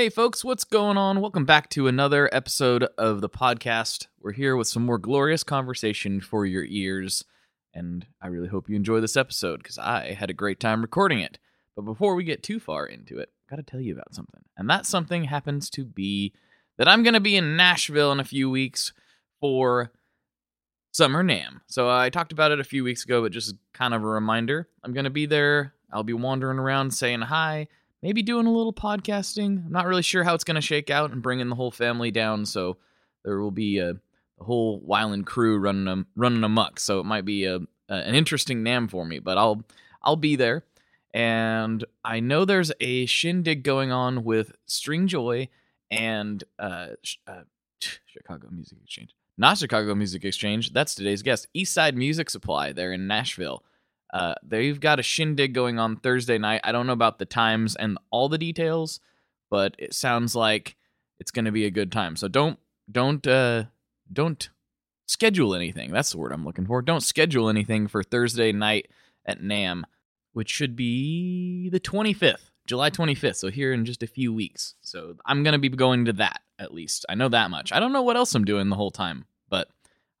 Hey, folks, what's going on? Welcome back to another episode of the podcast. We're here with some more glorious conversation for your ears, and I really hope you enjoy this episode because I had a great time recording it. But before we get too far into it, I've gotta tell you about something. And that something happens to be that I'm gonna be in Nashville in a few weeks for Summer NAMM. So I talked about it a few weeks ago, but just kind of a reminder. I'm gonna be there. I'll be wandering around saying hi maybe doing a little podcasting. I'm not really sure how it's going to shake out and bringing the whole family down. So there will be a, a whole Weiland crew running them running amok. So it might be a, a, an interesting NAMM for me, but I'll I'll be there. And I know there's a shindig going on with Stringjoy and uh, uh, Chicago Music Exchange. Not Chicago Music Exchange. That's today's guest. Eastside Music Supply. They're in Nashville. Uh, they've got a shindig going on Thursday night. I don't know about the times and all the details, but it sounds like it's going to be a good time. So don't don't uh, don't schedule anything. That's the word I'm looking for. Don't schedule anything for Thursday night at NAMM, which should be the 25th, July 25th. So here in just a few weeks. So I'm going to be going to that at least. I know that much. I don't know what else I'm doing the whole time, but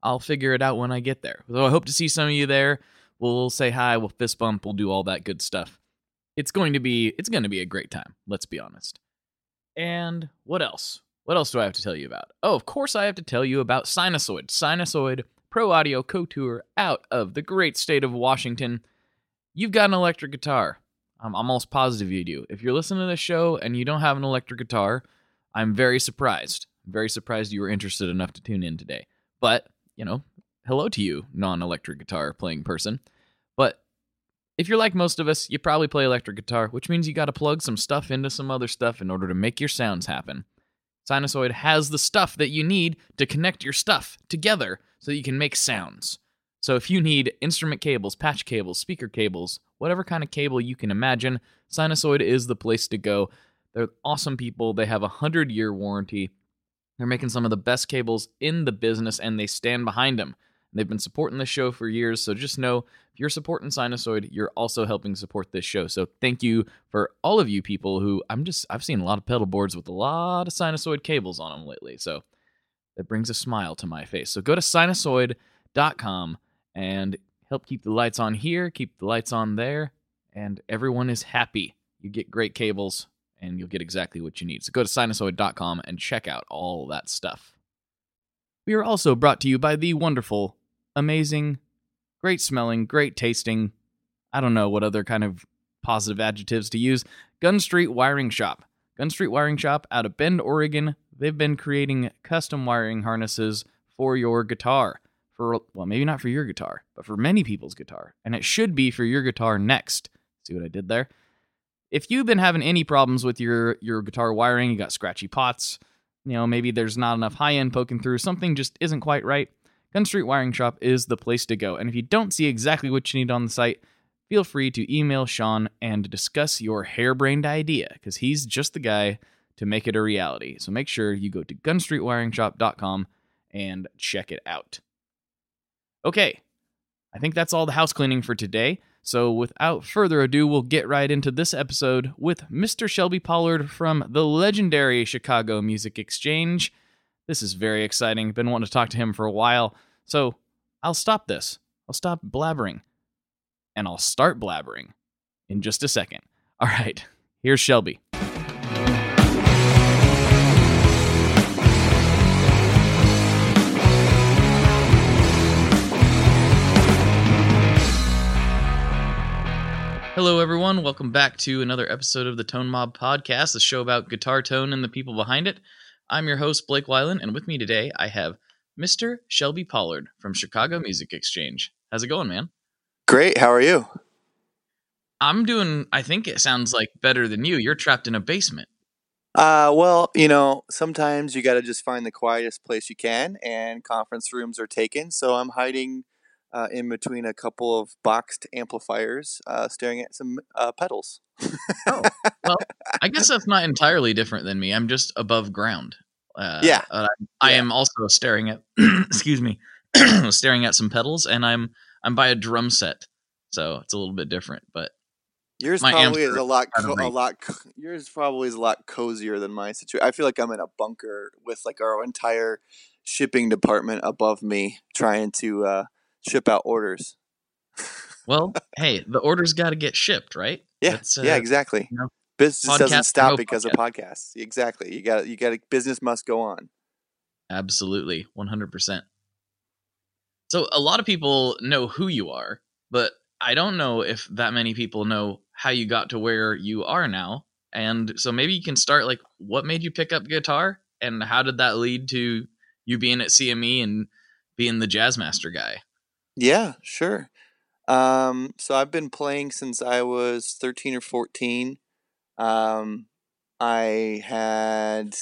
I'll figure it out when I get there. So I hope to see some of you there. We'll say hi, we'll fist bump, we'll do all that good stuff. It's going to be it's going to be a great time, let's be honest. And what else? What else do I have to tell you about? Oh, of course I have to tell you about Sinusoid. Sinusoid Pro Audio Couture out of the great state of Washington. You've got an electric guitar. I'm almost positive you do. If you're listening to this show and you don't have an electric guitar, I'm very surprised. very surprised you were interested enough to tune in today. But, you know, hello to you, non electric guitar playing person. But if you're like most of us, you probably play electric guitar, which means you got to plug some stuff into some other stuff in order to make your sounds happen. Sinusoid has the stuff that you need to connect your stuff together so that you can make sounds. So if you need instrument cables, patch cables, speaker cables, whatever kind of cable you can imagine, Sinusoid is the place to go. They're awesome people. They have a 100 year warranty. They're making some of the best cables in the business and they stand behind them. They've been supporting the show for years, so just know if you're supporting Sinusoid, you're also helping support this show. So thank you for all of you people who I'm just I've seen a lot of pedal boards with a lot of Sinusoid cables on them lately. So that brings a smile to my face. So go to sinusoid.com and help keep the lights on here, keep the lights on there, and everyone is happy. You get great cables and you'll get exactly what you need. So go to sinusoid.com and check out all that stuff. We are also brought to you by the wonderful amazing, great smelling, great tasting. I don't know what other kind of positive adjectives to use. Gun Street Wiring Shop. Gun Street Wiring Shop out of Bend, Oregon. They've been creating custom wiring harnesses for your guitar. For well, maybe not for your guitar, but for many people's guitar. And it should be for your guitar next. See what I did there? If you've been having any problems with your your guitar wiring, you got scratchy pots, you know, maybe there's not enough high end poking through, something just isn't quite right, Gun Street Wiring Shop is the place to go. And if you don't see exactly what you need on the site, feel free to email Sean and discuss your harebrained idea because he's just the guy to make it a reality. So make sure you go to gunstreetwiringshop.com and check it out. Okay, I think that's all the house cleaning for today. So without further ado, we'll get right into this episode with Mr. Shelby Pollard from the legendary Chicago Music Exchange. This is very exciting. Been wanting to talk to him for a while. So I'll stop this. I'll stop blabbering. And I'll start blabbering in just a second. All right, here's Shelby. Hello, everyone. Welcome back to another episode of the Tone Mob Podcast, the show about guitar tone and the people behind it. I'm your host, Blake Weiland, and with me today I have Mr. Shelby Pollard from Chicago Music Exchange. How's it going, man? Great. How are you? I'm doing, I think it sounds like better than you. You're trapped in a basement. Uh, well, you know, sometimes you got to just find the quietest place you can, and conference rooms are taken. So I'm hiding uh, in between a couple of boxed amplifiers, uh, staring at some uh, pedals. oh, well, I guess that's not entirely different than me. I'm just above ground. Uh, yeah. I, I, am also staring at, excuse me, staring at some pedals, and I'm I'm by a drum set, so it's a little bit different. But yours probably is a lot, co- a lot. Yours probably is a lot cozier than my situation. I feel like I'm in a bunker with like our entire shipping department above me, trying to uh, ship out orders. well, hey, the orders got to get shipped, right? Yeah, uh, yeah, exactly. You know, business doesn't stop no because podcast. of podcasts. Exactly. You got you got business must go on. Absolutely, one hundred percent. So a lot of people know who you are, but I don't know if that many people know how you got to where you are now. And so maybe you can start like what made you pick up guitar and how did that lead to you being at CME and being the jazz master guy? Yeah, sure. Um, so I've been playing since I was 13 or 14. Um, I had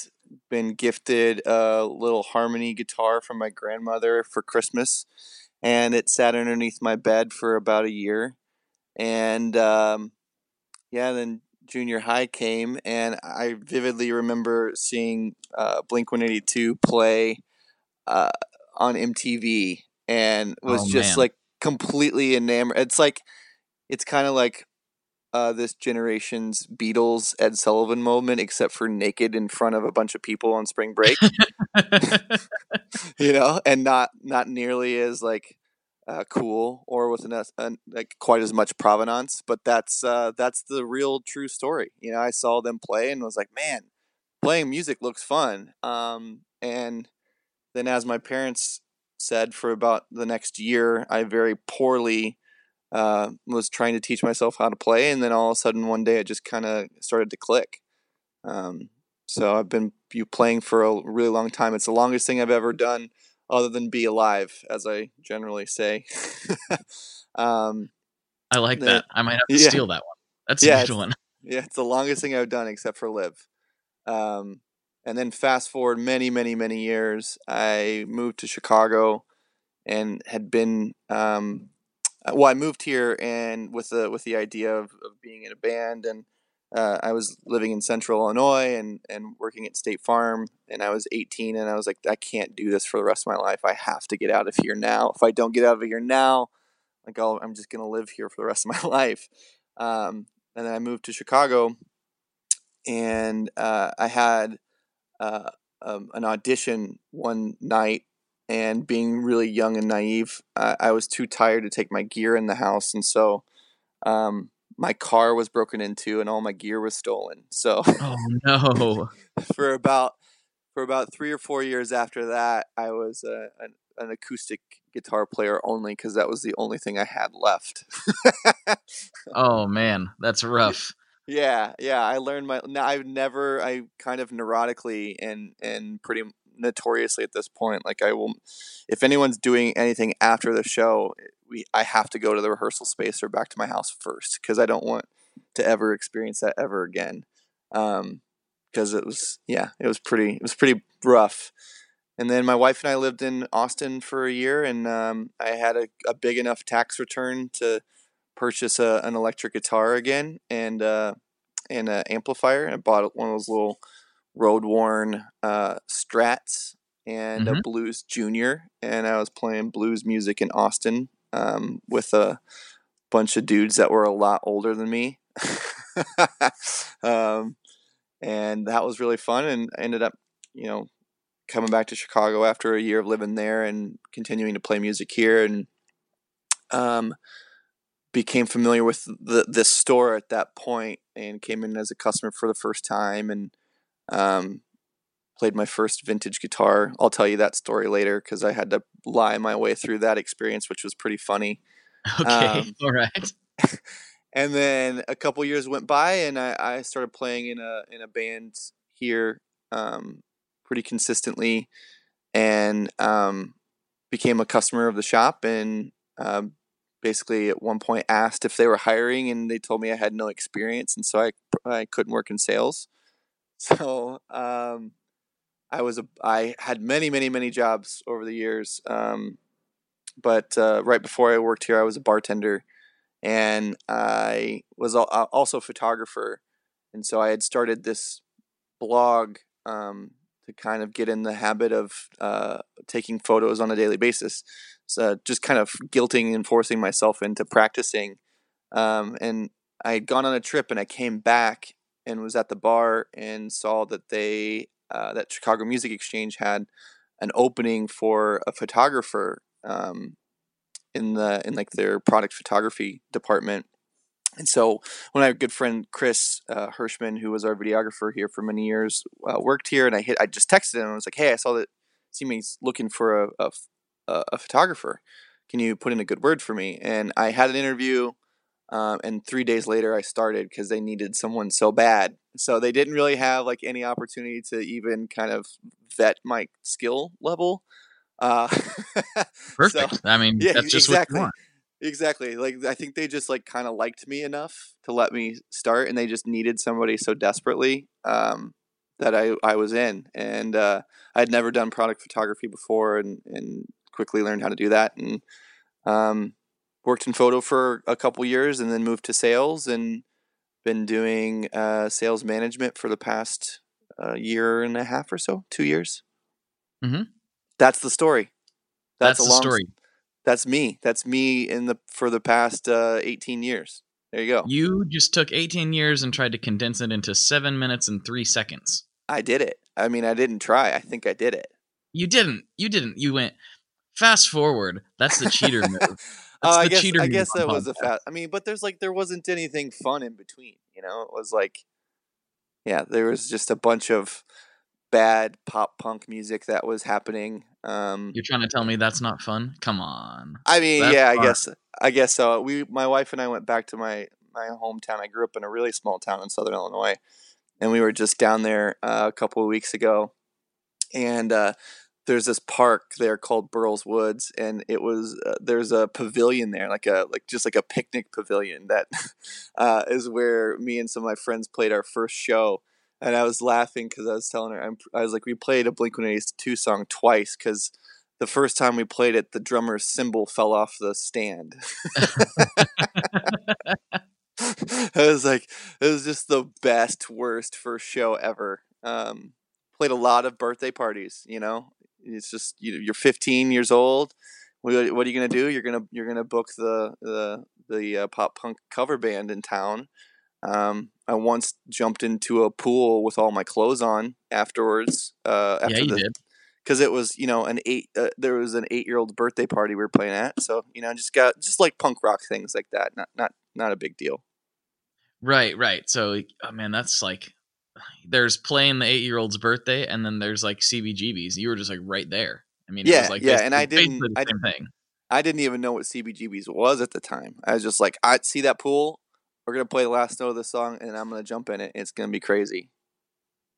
been gifted a little harmony guitar from my grandmother for Christmas, and it sat underneath my bed for about a year. And um, yeah, then junior high came, and I vividly remember seeing uh, Blink 182 play uh, on MTV and was oh, just man. like completely enamored. It's like, it's kind of like uh, this generation's Beatles Ed Sullivan moment, except for naked in front of a bunch of people on spring break. you know, and not not nearly as like uh, cool or with an, an, like quite as much provenance. But that's uh, that's the real true story. You know, I saw them play and was like, man, playing music looks fun. Um, and then as my parents said, for about the next year, I very poorly uh, was trying to teach myself how to play, and then all of a sudden one day it just kind of started to click. Um, so I've been you playing for a really long time. It's the longest thing I've ever done, other than be alive, as I generally say. um, I like that. I might have to yeah. steal that one. That's yeah, a good one. Yeah, it's the longest thing I've done except for live. Um, and then fast forward many, many, many years, I moved to Chicago and had been um, uh, well, I moved here and with the with the idea of, of being in a band, and uh, I was living in Central Illinois and and working at State Farm, and I was 18, and I was like, I can't do this for the rest of my life. I have to get out of here now. If I don't get out of here now, like i am just gonna live here for the rest of my life. Um, and then I moved to Chicago, and uh, I had uh, um, an audition one night and being really young and naive, uh, I was too tired to take my gear in the house, and so um, my car was broken into and all my gear was stolen. So, oh no! for about for about three or four years after that, I was uh, an, an acoustic guitar player only because that was the only thing I had left. oh man, that's rough. Yeah, yeah. I learned my. I've never. I kind of neurotically and and pretty notoriously at this point. Like I will, if anyone's doing anything after the show, we I have to go to the rehearsal space or back to my house first because I don't want to ever experience that ever again. Um, because it was yeah, it was pretty it was pretty rough. And then my wife and I lived in Austin for a year, and um, I had a, a big enough tax return to purchase a, an electric guitar again and uh, and an amplifier. And I bought one of those little road worn uh, Strats and mm-hmm. a Blues Junior, and I was playing blues music in Austin um, with a bunch of dudes that were a lot older than me. um, and that was really fun, and I ended up, you know, coming back to Chicago after a year of living there and continuing to play music here, and um, became familiar with the this store at that point, and came in as a customer for the first time, and um, played my first vintage guitar. I'll tell you that story later because I had to lie my way through that experience, which was pretty funny. Okay, um, all right. and then a couple years went by, and I, I started playing in a in a band here um, pretty consistently, and um, became a customer of the shop. And um, basically, at one point, asked if they were hiring, and they told me I had no experience, and so I I couldn't work in sales. So um, I was a I had many many many jobs over the years. Um, but uh, right before I worked here, I was a bartender, and I was also a photographer, and so I had started this blog um, to kind of get in the habit of uh, taking photos on a daily basis. So just kind of guilting and forcing myself into practicing. Um, and I had gone on a trip, and I came back and was at the bar and saw that they uh, that Chicago Music Exchange had an opening for a photographer um, in the in like their product photography department. And so, when my good friend Chris uh, Hirschman, who was our videographer here for many years, uh, worked here, and I hit, I just texted him. and I was like, "Hey, I saw that CME's looking for a, a, a photographer. Can you put in a good word for me?" And I had an interview. Um, and three days later, I started because they needed someone so bad. So they didn't really have like any opportunity to even kind of vet my skill level. Uh, Perfect. So, I mean, yeah, that's just exactly. what you want. Exactly. Like I think they just like kind of liked me enough to let me start, and they just needed somebody so desperately um, that I I was in, and uh, I'd never done product photography before, and and quickly learned how to do that, and um, worked in photo for a couple years, and then moved to sales, and been doing uh, sales management for the past uh, year and a half or so, two years. Mm-hmm. That's the story. That's, That's the long, story. That's me. That's me in the for the past uh, 18 years. There you go. You just took 18 years and tried to condense it into seven minutes and three seconds. I did it. I mean, I didn't try. I think I did it. You didn't. You didn't. You went fast forward. That's the cheater move. oh, I guess I guess that was a fast. I mean, but there's like there wasn't anything fun in between. You know, it was like, yeah, there was just a bunch of bad pop punk music that was happening. Um, You're trying to tell me that's not fun? Come on. I mean, that's yeah, fun. I guess I guess so. We, my wife and I went back to my my hometown. I grew up in a really small town in Southern Illinois, and we were just down there uh, a couple of weeks ago, and uh, there's this park there called Burrell's Woods, and it was uh, there's a pavilion there, like a like just like a picnic pavilion that uh, is where me and some of my friends played our first show and I was laughing because I was telling her, I'm, I was like, we played a Blink One Eighty Two song twice because the first time we played it, the drummer's cymbal fell off the stand. it was like it was just the best, worst first show ever. Um, played a lot of birthday parties. You know, it's just you, you're 15 years old. What, what are you gonna do? You're gonna you're gonna book the the the uh, pop punk cover band in town um, I once jumped into a pool with all my clothes on afterwards. Uh, after yeah, you the, did. Because it was, you know, an eight. Uh, there was an eight-year-old birthday party we were playing at, so you know, just got just like punk rock things like that. Not not not a big deal. Right, right. So, oh man, that's like there's playing the eight-year-old's birthday, and then there's like CBGBs. You were just like right there. I mean, yeah, like yeah, and I didn't. I, thing. I didn't even know what CBGBs was at the time. I was just like, I see that pool we're gonna play the last note of the song, and I'm gonna jump in it. It's gonna be crazy.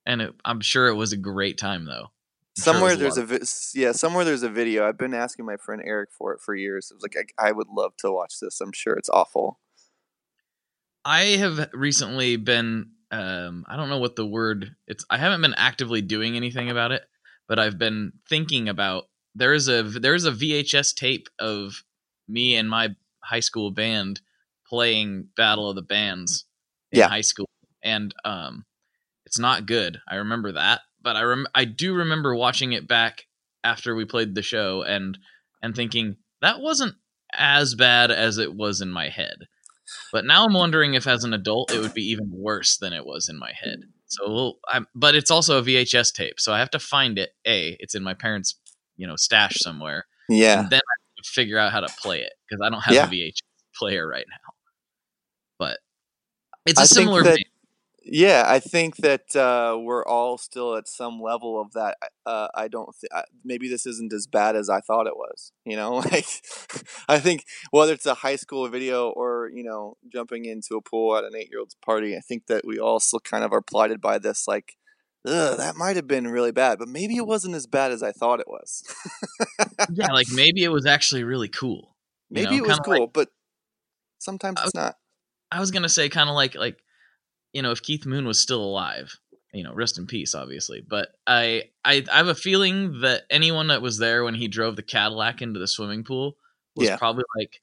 And it, I'm sure it was a great time, though. I'm somewhere sure there's a, vi- yeah, somewhere there's a video. I've been asking my friend Eric for it for years. It was like I, I would love to watch this. I'm sure it's awful. I have recently been um, I don't know what the word it's I haven't been actively doing anything about it, but I've been thinking about there's a there's a VHS tape of me and my high school band playing Battle of the Bands in yeah. high school, and um, it's not good. I remember that, but I rem- I do remember watching it back after we played the show and and thinking that wasn't as bad as it was in my head. But now I'm wondering if, as an adult, it would be even worse than it was in my head. So, I'm, but it's also a VHS tape, so I have to find it. A, it's in my parents' you know stash somewhere. Yeah. And then I figure out how to play it because I don't have yeah. a VHS player right now but it's a I similar. That, yeah, I think that uh, we're all still at some level of that. Uh, I don't. Th- maybe this isn't as bad as I thought it was. You know, like I think whether it's a high school video or you know jumping into a pool at an eight-year-old's party, I think that we all still kind of are blighted by this like ugh, that might have been really bad, but maybe it wasn't as bad as I thought it was. yeah, like maybe it was actually really cool. maybe know, it was kinda cool, like- but sometimes I it's not. I was gonna say kind of like like you know if Keith Moon was still alive, you know, rest in peace, obviously. But I I, I have a feeling that anyone that was there when he drove the Cadillac into the swimming pool was Yeah. probably like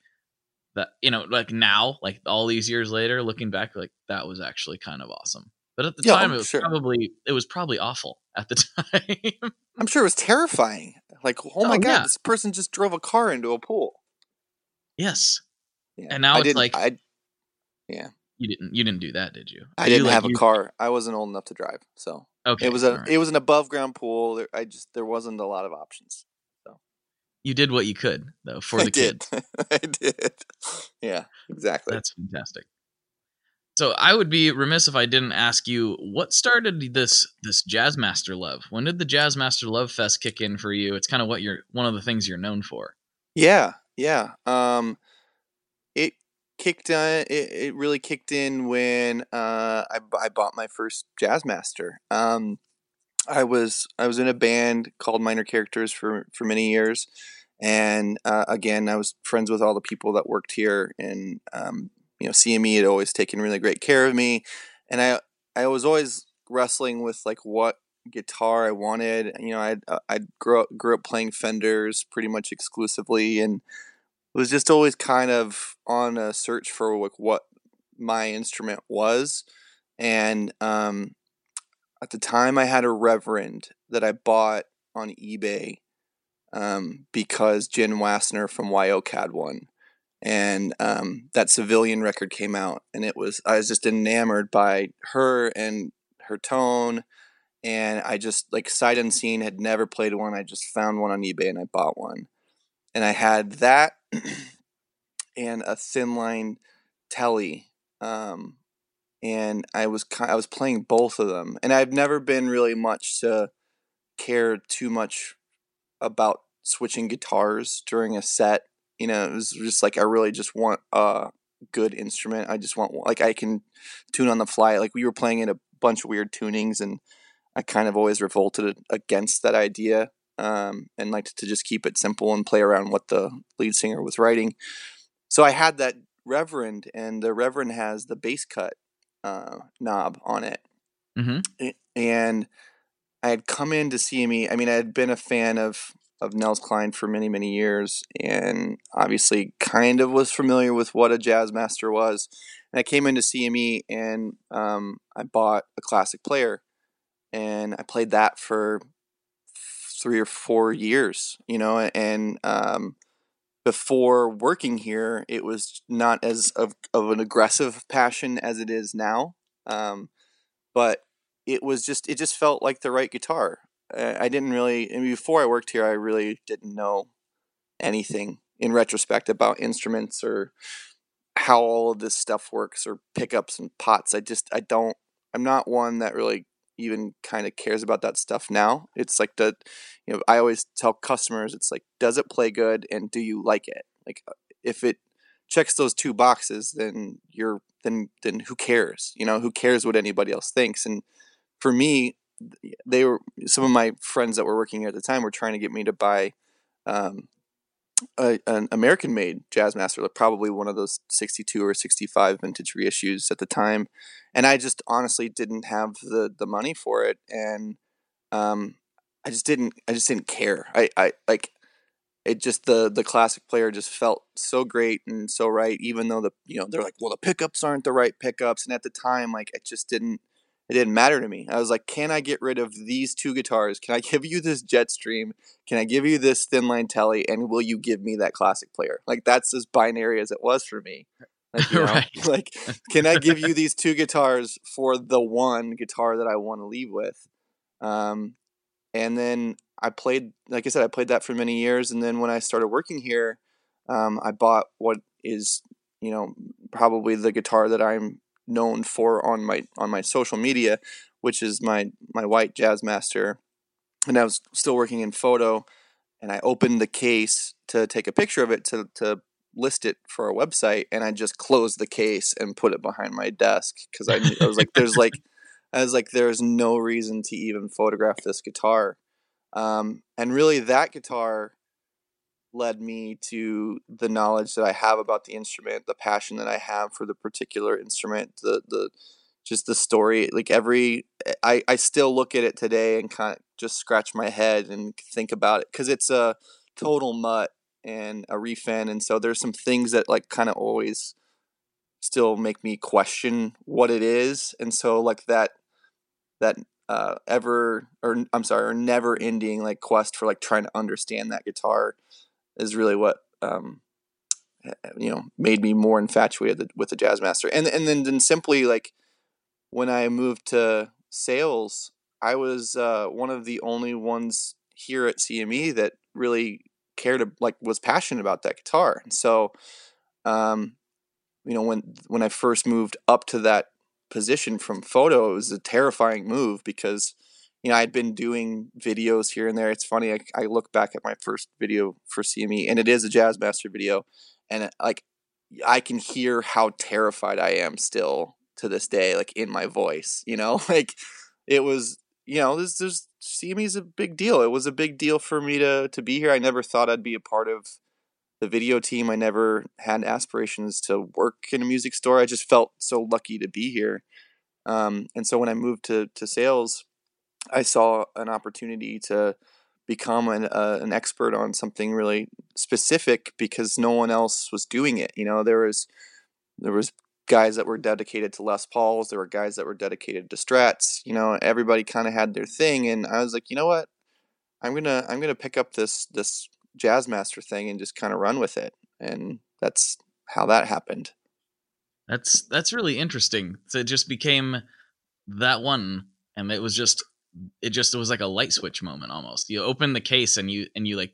that. You know, like now, like all these years later, looking back, like that was actually kind of awesome. But at the Yeah, time, I'm it was sure. probably it was probably awful at the time. I'm sure it was terrifying. Like, oh my Oh, god, yeah. this person just drove a car into a pool. yes, Yeah. And now I it's like- I you didn't you didn't do that, did you? I did didn't like, have a you- car. I wasn't old enough to drive, so Okay, it was a right. it was an above ground pool. There, I just there wasn't a lot of options. So you did what you could though for the kids. I did. Yeah, exactly. That's fantastic. So I would be remiss if I didn't ask you what started this this Jazz Master love. When did the Jazz Master Love Fest kick in for you? It's kind of what you're one of the things you're known for. Yeah, yeah. Um, kicked. Uh, it, it really kicked in when uh, I I bought my first Jazz Master. Um, I was I was in a band called Minor Characters for for many years, and uh, again I was friends with all the people that worked here, and um, you know CME had always taken really great care of me, and I I was always wrestling with like what guitar I wanted. You know, I I grew up grew up playing Fenders pretty much exclusively, and was just always kind of on a search for like what my instrument was. And um, at the time, I had a Reverend that I bought on eBay um, because Jen Wasner from Wye Oak had one. And um, that civilian record came out, and it was I was just enamored by her and her tone and I just like sight unseen had never played one. I just found one on eBay and I bought one, and I had that and a thin line telly, um, and I was I was playing both of them, and I've never been really much to care too much about switching guitars during a set. You know, it was just like I really just want a good instrument. I just want like I can tune on the fly. Like we were playing in a bunch of weird tunings and I kind of always revolted against that idea um, and liked to just keep it simple and play around what the lead singer was writing. So I had that Reverend, and the Reverend has the bass cut uh, knob on it. Mhm. And I had come in to CME. I mean, I had been a fan of of Nels Cline for many, many years, and obviously kind of was familiar with what a jazz master was. And I came into CME and um, I bought a classic player, and I played that for three or four years, you know, and um, before working here, it was not as of, of an aggressive passion as it is now. Um, but it was just, it just felt like the right guitar. Uh, I didn't really, before I worked here, I really didn't know anything in retrospect about instruments or how all of this stuff works or pickups and pots. I just, I don't, I'm not one that really even kind of cares about that stuff now. It's like the, you know, I always tell customers, it's like, does it play good and do you like it? Like, uh, if it checks those two boxes, then you're, then, then who cares? You know, who cares what anybody else thinks? And for me, they were, some of my friends that were working here at the time were trying to get me to buy, um, a, an American made Jazz Master, like probably one of those 62 or 65 vintage reissues at the time. And I just honestly didn't have the, the money for it. And, um, I just didn't, I just didn't care. I, I like, it just, the, the classic player just felt so great and so right, even though the, you know, they're like, well, the pickups aren't the right pickups. And at the time, like, it just didn't, it didn't matter to me. I was like, can I get rid of these two guitars? Can I give you this Jetstream? Can I give you this thin line telly? And will you give me that classic player? Like that's as binary as it was for me. Like, you know, Right. like can I give you these two guitars for the one guitar that I want to leave with? Um, and then I played, like I said, I played that for many years. And then when I started working here, um, I bought what is, you know, probably the guitar that I'm known for on my on my social media, which is my my white Jazz Master. And I was still working in photo, and I opened the case to take a picture of it to to list it for a website, and I just closed the case and put it behind my desk because I, I was like, there's like I was like, there's no reason to even photograph this guitar. Um, and really, that guitar led me to the knowledge that I have about the instrument, the passion that I have for the particular instrument, the the just the story. Like every, I I still look at it today and kind of just scratch my head and think about it because it's a total mutt and a refin, and so there's some things that like kind of always still make me question what it is, and so like that that uh, ever or I'm sorry, or never ending like quest for like trying to understand that guitar is really what um, you know made me more infatuated with the Jazzmaster. And and then, then simply like when I moved to sales, I was uh, one of the only ones here at CME that really cared like was passionate about that guitar. And so um, you know when when I first moved up to that position from photo, it was a terrifying move because you know, I'd been doing videos here and there. It's funny. I, I look back at my first video for CME, and it is a Jazzmaster video, and like I can hear how terrified I am still to this day, like in my voice. You know, like it was. You know, this there's CME is a big deal. It was a big deal for me to to be here. I never thought I'd be a part of the video team. I never had aspirations to work in a music store. I just felt so lucky to be here. Um, and so when I moved to to sales, I saw an opportunity to become an uh, an expert on something really specific because no one else was doing it. You know, there was there was guys that were dedicated to Les Pauls, there were guys that were dedicated to Strats. You know, everybody kind of had their thing, and I was like, you know what, I'm gonna I'm gonna pick up this this Jazzmaster thing and just kind of run with it, and that's how that happened. That's that's really interesting. So it just became that one, and it was just it just it was like a light switch moment almost. You open the case and you and you like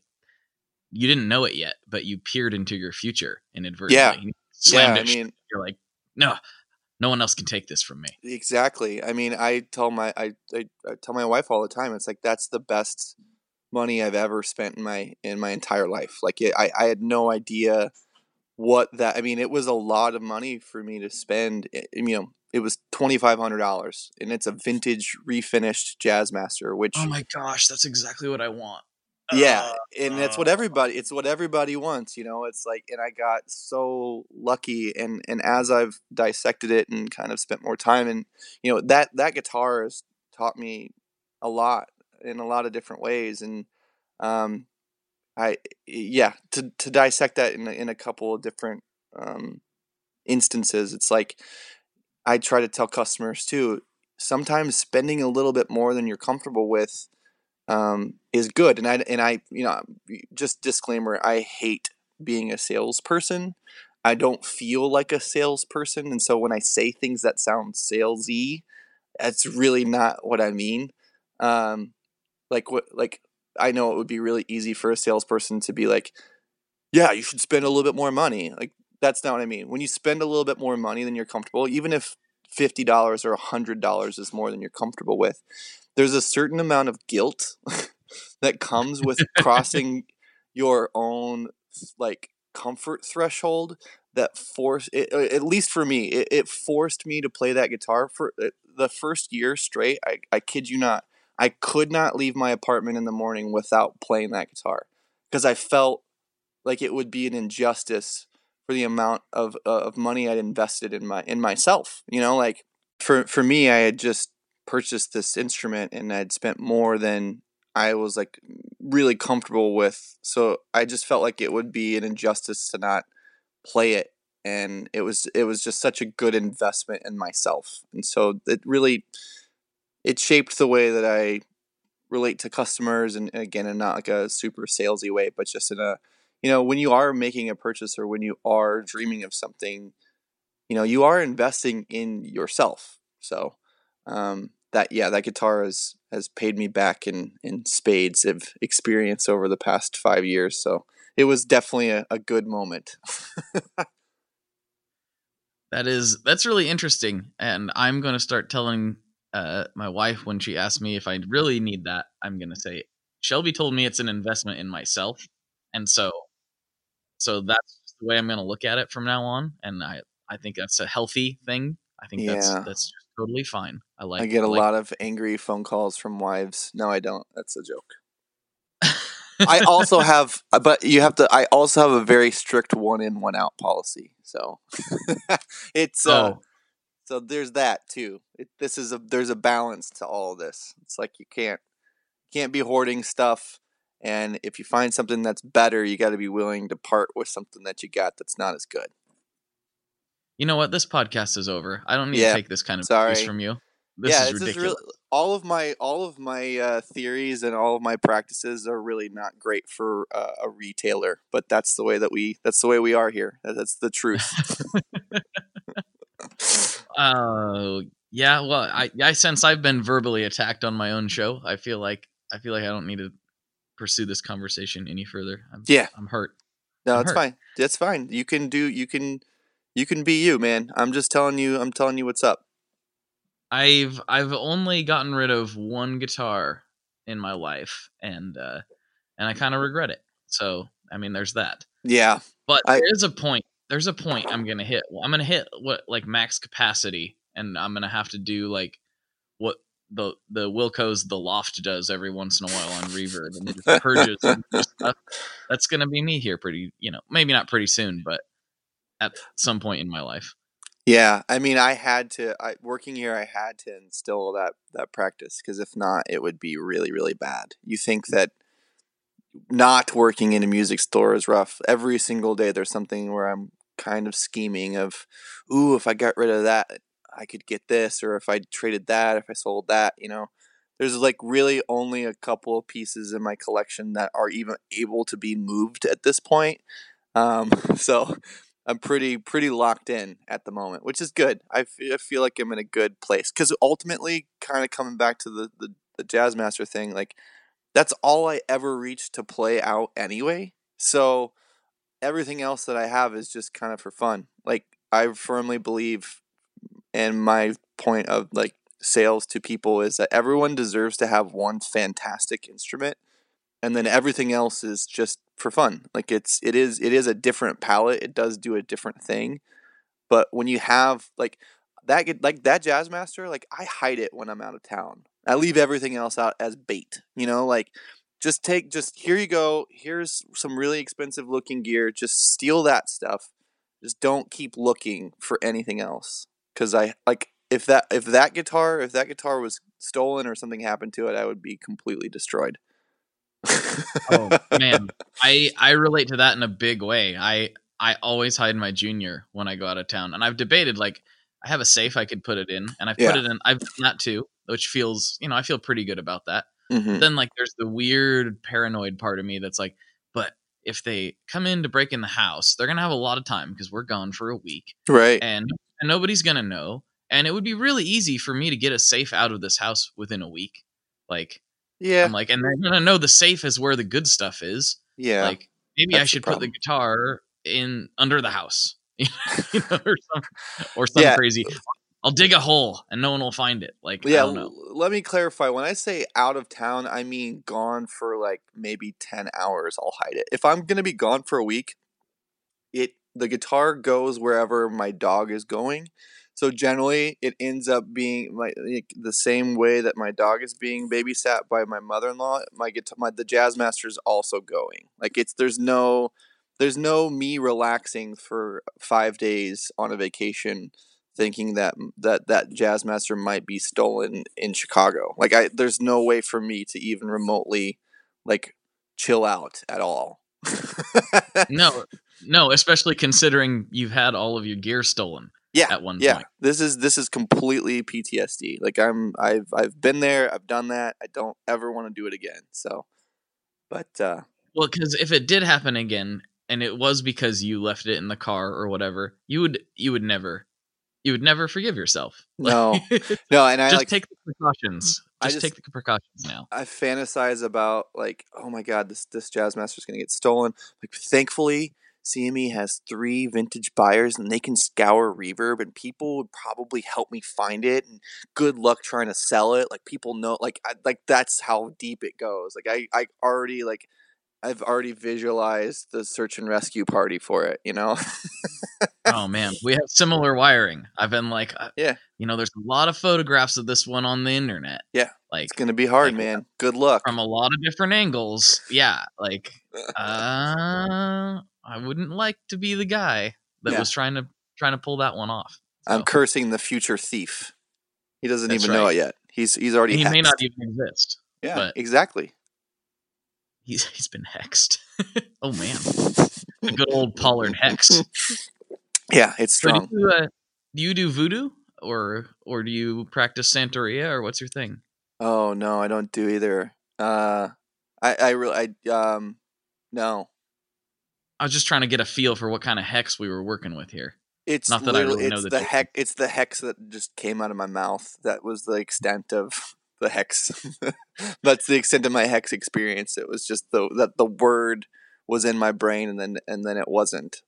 you didn't know it yet, but you peered into your future inadvertently. Yeah, slammed yeah. I mean, you're like, no, no one else can take this from me. Exactly. I mean, I tell my I, I, I tell my wife all the time. It's like that's the best money I've ever spent in my in my entire life. Like it, I I had no idea what that. I mean, it was a lot of money for me to spend. Eh, you know, it was twenty five hundred dollars, and it's a vintage refinished Jazzmaster. Which oh my gosh, that's exactly what I want. Yeah, uh, and that's what everybody. It's what everybody wants. You know, it's like, and I got so lucky, and and as I've dissected it and kind of spent more time, and you know that that guitar has taught me a lot in a lot of different ways, and um, I yeah to to dissect that in in a couple of different um instances, it's like I try to tell customers too. Sometimes spending a little bit more than you're comfortable with um, is good, and I and I you know just disclaimer: I hate being a salesperson. I don't feel like a salesperson, and so when I say things that sound salesy, that's really not what I mean. Um, like what like I know it would be really easy for a salesperson to be like, "Yeah, you should spend a little bit more money." Like that's not what I mean. When you spend a little bit more money than you're comfortable, even if fifty dollars or hundred dollars is more than you're comfortable with, there's a certain amount of guilt that comes with crossing your own like comfort threshold that forced it, at least for me it, it, forced me to play that guitar for uh, the first year straight I, I kid you not i could not leave my apartment in the morning without playing that guitar because i felt like it would be an injustice for the amount of uh, of money I'd invested in my in myself. You know, like for for me, I had just purchased this instrument and I'd spent more than I was like really comfortable with. So I just felt like it would be an injustice to not play it and it was it was just such a good investment in myself. And so it really it shaped the way that I relate to customers and again in not like a super salesy way, but just in a you know, when you are making a purchase or when you are dreaming of something, you know, you are investing in yourself. So um, that yeah, that guitar has has paid me back in in spades of experience over the past five years. So it was definitely a, a good moment. that is that's really interesting, and I'm going to start telling uh, my wife when she asks me if I really need that. I'm going to say Shelby told me it's an investment in myself, and so so that's the way I'm going to look at it from now on, and I I think that's a healthy thing. I think that's yeah. that's totally fine. I like. I get a like, lot of angry phone calls from wives. No, I don't. That's a joke. I also have, uh, but you have to. I also have a very strict one in, one out policy. So it's uh, Oh. so there's that too. It, this is a there's a balance to all of this. It's like you can't can't be hoarding stuff, and if you find something that's better, you got to be willing to part with something that you got that's not as good. You know what? This podcast is over. I don't need Yeah, to take this kind of abuse from you. This yeah, is just ridiculous. real. All of my all of my uh, theories and all of my practices are really not great for uh, a retailer, but that's the way that we that's the way we are here. That's the truth. Uh, yeah. Well, I I sense I've been verbally attacked on my own show. I feel like I feel like I don't need to pursue this conversation any further. I'm, Yeah. I'm hurt. No, it's fine. That's fine. You can do. You can. You can be you, man. I'm just telling you. I'm telling you what's up. I've I've only gotten rid of one guitar in my life, and uh, and I kind of regret it. So I mean, there's that. Yeah. But I- there is a point. There's a point I'm gonna hit. I'm gonna hit what like max capacity, and I'm gonna have to do like the the Wilco's the Loft does every once in a while on Reverb and just purges and stuff. That's gonna be me here pretty, you know, maybe not pretty soon, but at some point in my life. Yeah. I mean, I had to. I working here. I had to instill that that practice because if not, it would be really really bad. You think that not working in a music store is rough. Every single day, there's something where I'm kind of scheming of, ooh, if I got rid of that, I could get this, or if I traded that, if I sold that, you know. There's like really only a couple of pieces in my collection that are even able to be moved at this point. Um, so I'm pretty pretty locked in at the moment, which is good. I fe- I feel like I'm in a good place because ultimately, kind of coming back to the, the the jazz master thing, like that's all I ever reached to play out anyway. So everything else that I have is just kind of for fun. Like I firmly believe, and my point of like sales to people is that everyone deserves to have one fantastic instrument, and then everything else is just for fun. Like it's it is it is a different palette. It does do a different thing, but when you have like that like that jazz master like i hide it when i'm out of town i leave everything else out as bait you know like just take just here you go here's some really expensive looking gear just steal that stuff just don't keep looking for anything else because i like if that if that guitar if that guitar was stolen or something happened to it i would be completely destroyed Oh man, I I relate to that in a big way. I I always hide my junior when I go out of town, and I've debated like I have a safe I could put it in, and I've put it in. I've done that too, which feels you know I feel pretty good about that. Mhm. Then like there's the weird paranoid part of me that's like, if they come in to break in the house, they're gonna have a lot of time because we're gone for a week, right and and nobody's gonna know, and it would be really easy for me to get a safe out of this house within a week. Like yeah I'm like, and they're gonna know the safe is where the good stuff is. yeah Like maybe I that's the should put the guitar in under the house, you know, or some or some Yeah. crazy. I'll dig a hole and no one will find it. Like I Yeah, let me clarify. When I say out of town, I mean gone for like maybe 10 hours. I'll hide it. If I'm going to be gone for a week, it the guitar goes wherever my dog is going. So generally, it ends up being my like, the same way that my dog is being babysat by my mother-in-law. My guitar, my the jazz master is also going. Like it's there's no there's no me relaxing for 5 days on a vacation thinking that that that jazz master might be stolen in Chicago. Like I there's no way for me to even remotely like chill out at all. No, no, especially considering you've had all of your gear stolen yeah. at one Yeah. point. This is this is completely PTSD. Like I'm I've I've been there, I've done that. I don't ever want to do it again. So but uh Well, because if it did happen again, and it was because you left it in the car or whatever, you would you would never you would never forgive yourself. No. no, and I just like take the precautions. Mm, I Just, just- take the precautions now. I fantasize about like, oh my god, this this jazz master is gonna get stolen. Like, thankfully, CME has three vintage buyers, and they can scour Reverb, and people would probably help me find it. And good luck trying to sell it. Like people know, like I, like that's how deep it goes. Like I I already like I've already visualized the search and rescue party for it. You know. oh man, we have similar wiring. I've been like, uh, Yeah. you know, there's a lot of photographs of this one on the internet. Yeah, like It's gonna be hard, like, man. Good luck. from a lot of different angles. Yeah, like uh, I wouldn't like to be the guy that Yeah. was trying to trying to pull that one off. I'm cursing the future thief. He doesn't That's even know it yet. He's he's already. he may not even exist. Yeah, exactly. He's he's been hexed. oh man, a good old Pollard hex. Yeah, it's So do strong. you, uh, do you do voodoo or or do you practice Santeria or what's your thing? Oh no, I don't do either. Uh, I I really I um no. I was just trying to get a feel for what kind of hex we were working with here. It's Not that I really know it's the the hex it's the hex that just came out of my mouth. That was the extent of the hex. That's the extent of my hex experience. It was just the that the word was in my brain and then and then it wasn't.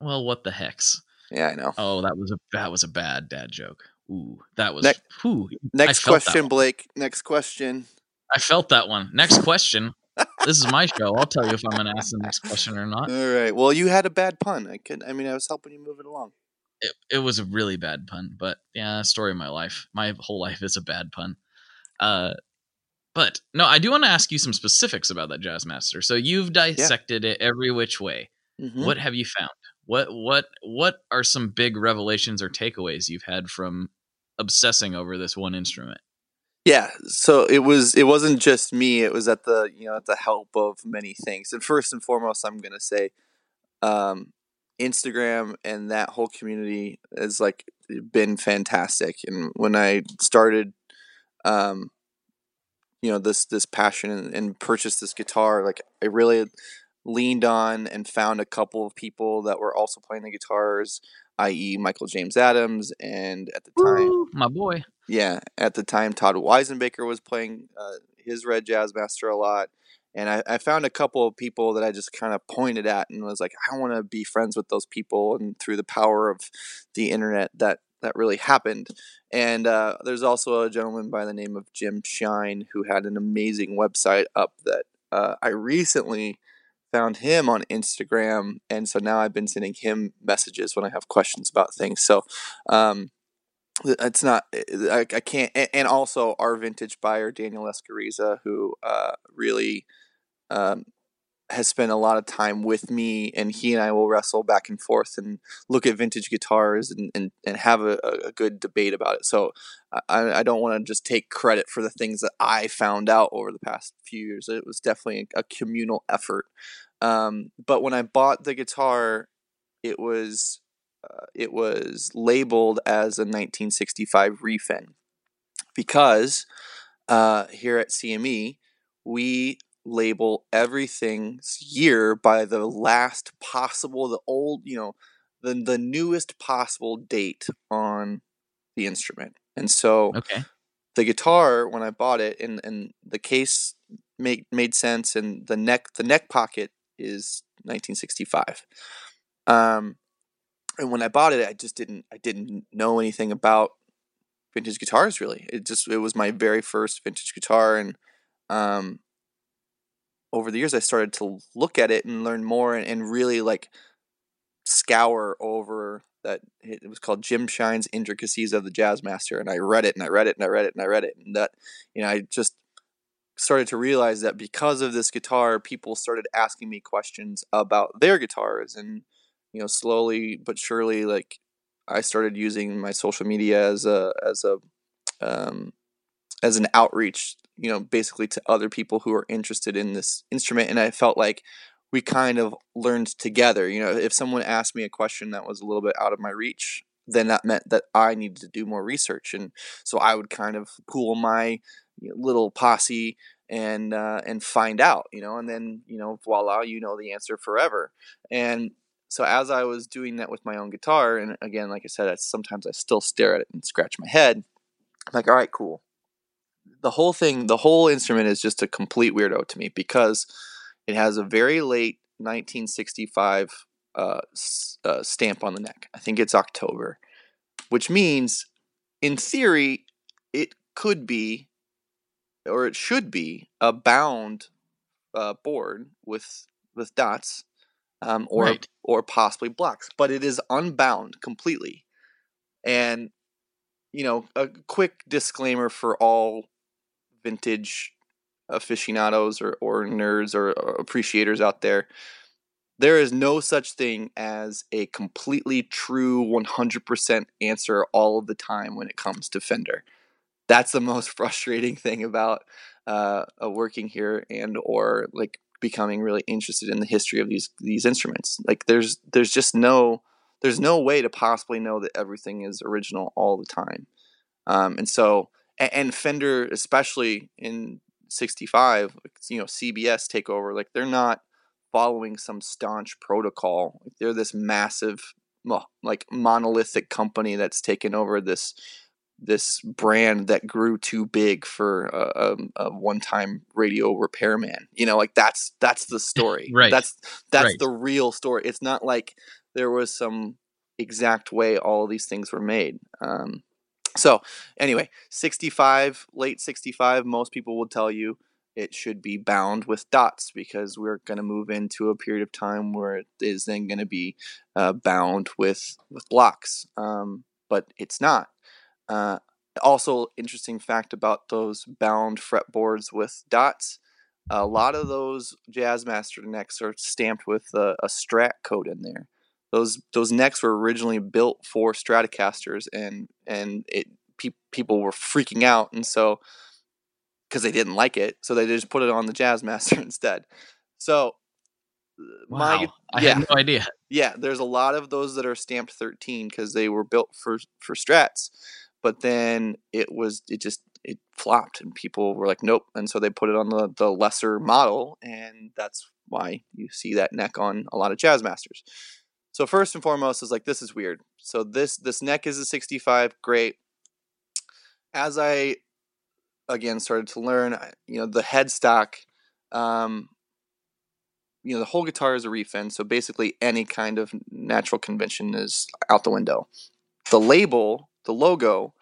Well, what the hex? Yeah, I know. Oh, that was a that was a bad dad joke. Ooh, that was. Next- whew, Next question. Blake. Next question. I felt that one. Next question. this is my show. I'll tell you if I'm going to ask the next question or not. All right. Well, you had a bad pun. I could. I mean, I was helping you move it along. It, it was a really bad pun, but yeah, story of my life. My whole life is a bad pun. Uh, but no, I do want to ask you some specifics about that jazz master. So you've dissected it every which way. Mhm. What have you found? What what what are some big revelations or takeaways you've had from obsessing over this one instrument? Yeah, so it was it wasn't just me, it was at the you know at the help of many things. And first and foremost, I'm gonna say um Instagram and that whole community has like been fantastic. And when I started um you know this this passion and, and purchased this guitar, like I really leaned on and found a couple of people that were also playing the guitars, i.e. Michael James Adams and at the time Woo, my boy. yeah, at the time, Todd Weisenbaker was playing uh, his Red Jazz Master a lot. And I, I found a couple of people that I just kind of pointed at and was like, I want to be friends with those people. And through the power of the internet, that, that really happened. And uh, there's also a gentleman by the name of Jim Shine who had an amazing website up that uh, I recently found him on Instagram. And so now I've been sending him messages when I have questions about things. So, um, it's not I, I can't and also our vintage buyer daniel escauriza who uh, really um, has spent a lot of time with me and he and i will wrestle back and forth and look at vintage guitars and, and, and have a, a good debate about it. So i, I don't want to just take credit for the things that i found out over the past few years. It was definitely a, a communal effort. Um, but when i bought the guitar it was uh, it was labeled as a 1965 refin because uh, here at CME we label everything's year by the last possible, the old, you know, the the newest possible date on the instrument, and so Okay. the guitar when I bought it and and the case made made sense and the neck the neck pocket is 1965. Um and when I bought it I just didn't I didn't know anything about vintage guitars really. It just it was my very first vintage guitar and um over the years I started to look at it and learn more and, and really like scour over that it was called Jim Shine's Intricacies of the Jazz Master and I read it and I read it and I read it and I read it and that you know I just started to realize that because of this guitar people started asking me questions about their guitars and you know slowly but surely like I started using my social media as a as a um, as an outreach you know basically to other people who are interested in this instrument and I felt like we kind of learned together. You know, if someone asked me a question that was a little bit out of my reach, then that meant that I needed to do more research, and so I would kind of pool my little posse and uh, and find out. You know, and then you know, voila, you know the answer forever. And so as I was doing that with my own guitar, and again, like I said, I, sometimes I still stare at it and scratch my head. I'm like, all right, cool. The whole thing, the whole instrument is just a complete weirdo to me because it has a very late 1965 uh, s- uh, stamp on the neck. I think it's October, which means, in theory, it could be, or it should be, a bound uh, board with with dots. um, or Right. or possibly blocks, but it is unbound completely. And you know, a quick disclaimer for all vintage aficionados or, or nerds or, or appreciators out there. There is no such thing as a completely true 100% answer all of the time when it comes to Fender. That's the most frustrating thing about uh, uh, working here and or like becoming really interested in the history of these these instruments. Like there's there's just no there's no way to possibly know that everything is original all the time. Um, and so and, and Fender especially in 65 you know CBS takeover like they're not following some staunch protocol they're this massive like monolithic company that's taken over this this brand that grew too big for a, a, a one-time radio repairman you know like that's that's the story Right. that's that's Right. the real story it's not like there was some exact way all these things were made um, so anyway 65 late 65 most people will tell you it should be bound with dots because we're going to move into a period of time where it is then going to be uh, bound with with blocks um, but it's not. Uh, also interesting fact about those bound fretboards with dots a lot of those jazzmaster necks are stamped with a, a strat code in there those those necks were originally built for Stratocasters, and and it pe- people were freaking out, and so because they didn't like it, so they just put it on the Jazzmaster instead. So uh, my Wow. I yeah. had no idea. yeah, there's a lot of those that are stamped 13 because they were built for for strats, but then it was it just it flopped and people were like nope, and so they put it on the the lesser model, and that's why you see that neck on a lot of Jazzmasters. So first and foremost is like this is weird. So this this neck is a 65, great. As I again started to learn, you know, the headstock um you know the whole guitar is a refin so basically any kind of natural convention is out the window the label the logo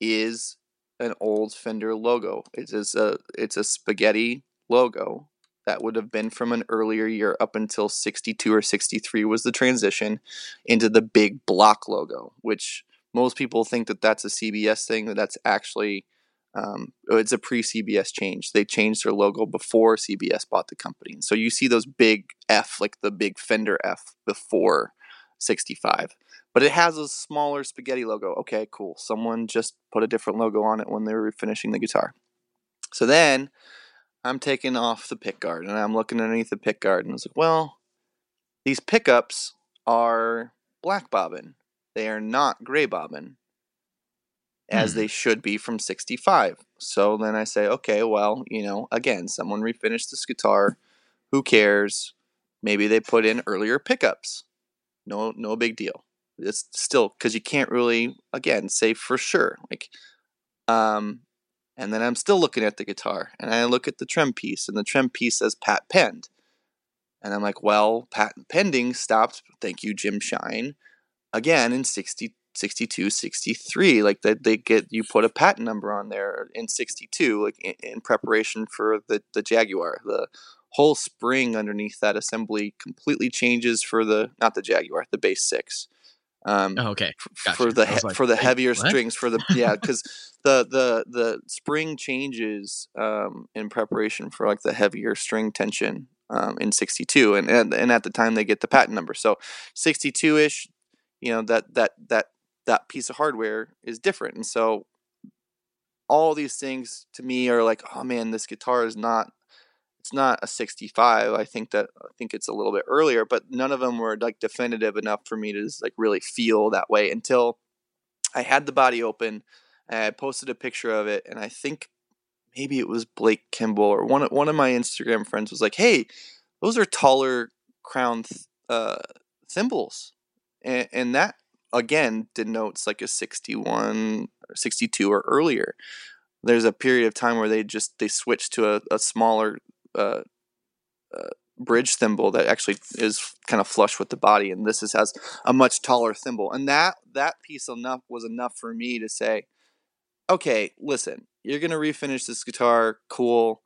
is an old fender logo it is a it's a spaghetti logo that would have been from an earlier year up until 62 or 63 was the transition into the big block logo which most people think that that's a cbs thing that that's actually um, it's a pre-CBS change. They changed their logo before CBS bought the company. So you see those big F, like the big Fender F before 65. But it has a smaller spaghetti logo. Okay, cool. Someone just put a different logo on it when they were finishing the guitar. So then I'm taking off the pick guard and I'm looking underneath the pick guard and I was like, well, these pickups are black bobbin. They are not gray bobbin as Hmm. they should be from 65. So then I say, okay, well, you know, again, someone refinished this guitar. Who cares? Maybe they put in earlier pickups. No, no big deal. It's still because you can't really, again, say for sure. Like, um, and then I'm still looking at the guitar, and I look at the trem piece, and the trem piece says Pat Pend, and I'm like, well, patent pending stopped. Thank you, Jim Shine. Again in 60, 62, 63. Like that, they get you put a patent number on there in 62, like in, in preparation for the the Jaguar. The whole spring underneath that assembly completely changes for the not the Jaguar, the Bass VI. Um, Oh, okay. Gotcha. for the he- like, for the heavier what?" strings for the yeah because the the the spring changes um, in preparation for like the heavier string tension um, in 62 and, and and at the time they get the patent number so 62 ish you know that that that that piece of hardware is different and so all these things to me are like oh man this guitar is not it's not a 65 i think that i think it's a little bit earlier but none of them were like definitive enough for me to just, like really feel that way until i had the body open i posted a picture of it and i think maybe it was blake kimball or one of, one of my instagram friends was like hey those are taller crown th- uh, thimbles. And, and that again denotes like a 61 or 62 or earlier. There's a period of time where they just they switched to a, a smaller uh, uh, bridge thimble that actually is kind of flush with the body, and this is, has a much taller thimble. And that that piece enough was enough for me to say, okay, listen, you're gonna refinish this guitar, cool.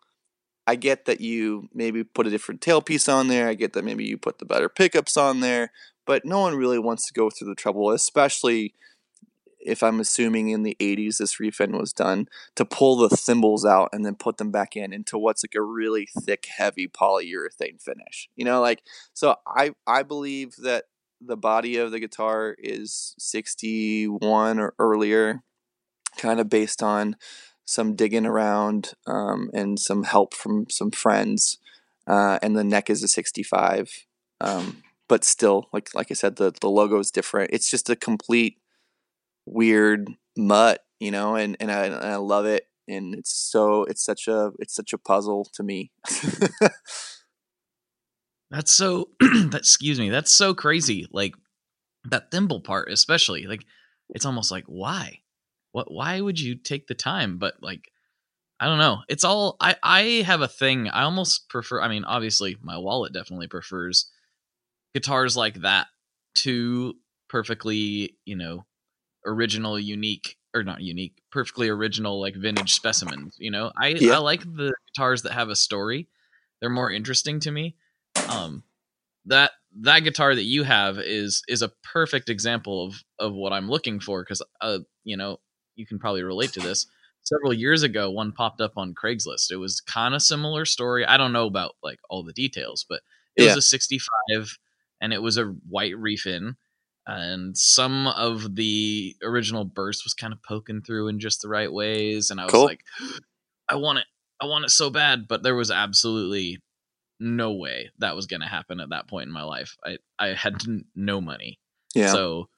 I get that you maybe put a different tailpiece on there. I get that maybe you put the better pickups on there, but no one really wants to go through the trouble, especially if I'm assuming in the 80s this refin was done, to pull the thimbles out and then put them back in into what's like a really thick, heavy polyurethane finish. You know, like so I I believe that the body of the guitar is 61 or earlier, kind of based on some digging around um, and some help from some friends. Uh, and the neck is a 65. Um, but still, like like I said, the the logo is different. It's just a complete weird mutt, you know, and and I, and I love it. And it's so it's such a it's such a puzzle to me. That's so that excuse me, that's so crazy. Like that thimble part especially. Like it's almost like why? What why would you take the time? But like I don't know. It's all I I have a thing. I almost prefer I mean, obviously my wallet definitely prefers guitars like that to perfectly, you know, original unique or not unique, perfectly original like vintage specimens, you know? I Yeah. I like the guitars that have a story. They're more interesting to me um that that guitar that you have is is a perfect example of of what i'm looking for because uh you know you can probably relate to this several years ago one popped up on craigslist it was kind of similar story i don't know about like all the details but it Yeah. was a 65 and it was a white refin and some of the original burst was kind of poking through in just the right ways and i was Cool. like i want it i want it so bad but there was absolutely no way that was going to happen at that point in my life. I I had no money, Yeah. so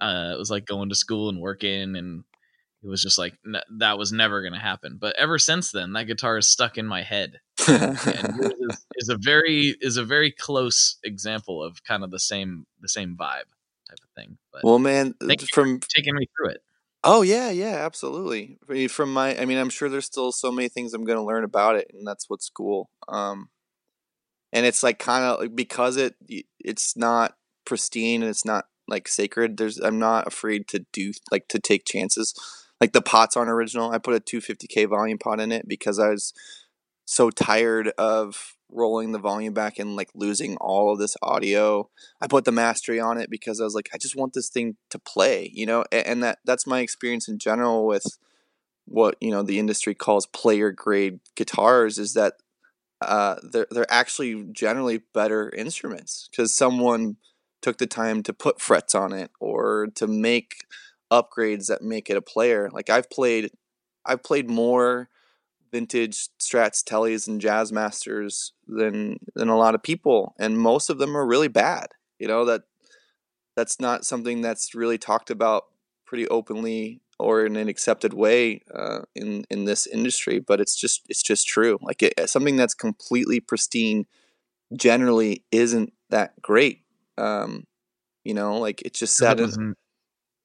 uh, it was like going to school and working, and it was just like n- that was never going to happen. But ever since then, that guitar is stuck in my head, and is, is a very is a very close example of kind of the same the same vibe type of thing. But well, man, Thank you. from taking me through it, Oh yeah, yeah, absolutely. From my, I mean, I'm sure there's still so many things I'm going to learn about it, and that's what's cool. Um, and it's like kind of because it it's not pristine and it's not like sacred. There's I'm not afraid to do like to take chances. Like the pots aren't original. I put a 250k volume pot in it because I was so tired of rolling the volume back and like losing all of this audio. I put the mastery on it because I was like, I just want this thing to play, you know, and that that's my experience in general with what you know the industry calls player grade guitars is that uh, they're they're actually generally better instruments because someone took the time to put frets on it or to make upgrades that make it a player. Like I've played, I've played more vintage Strats, Tellys, and Jazz Masters than than a lot of people, and most of them are really bad. You know that that's not something that's really talked about pretty openly or in an accepted way uh, in in this industry. But it's just it's just true. Like it, something that's completely pristine generally isn't that great. Um, you know, like it just It in.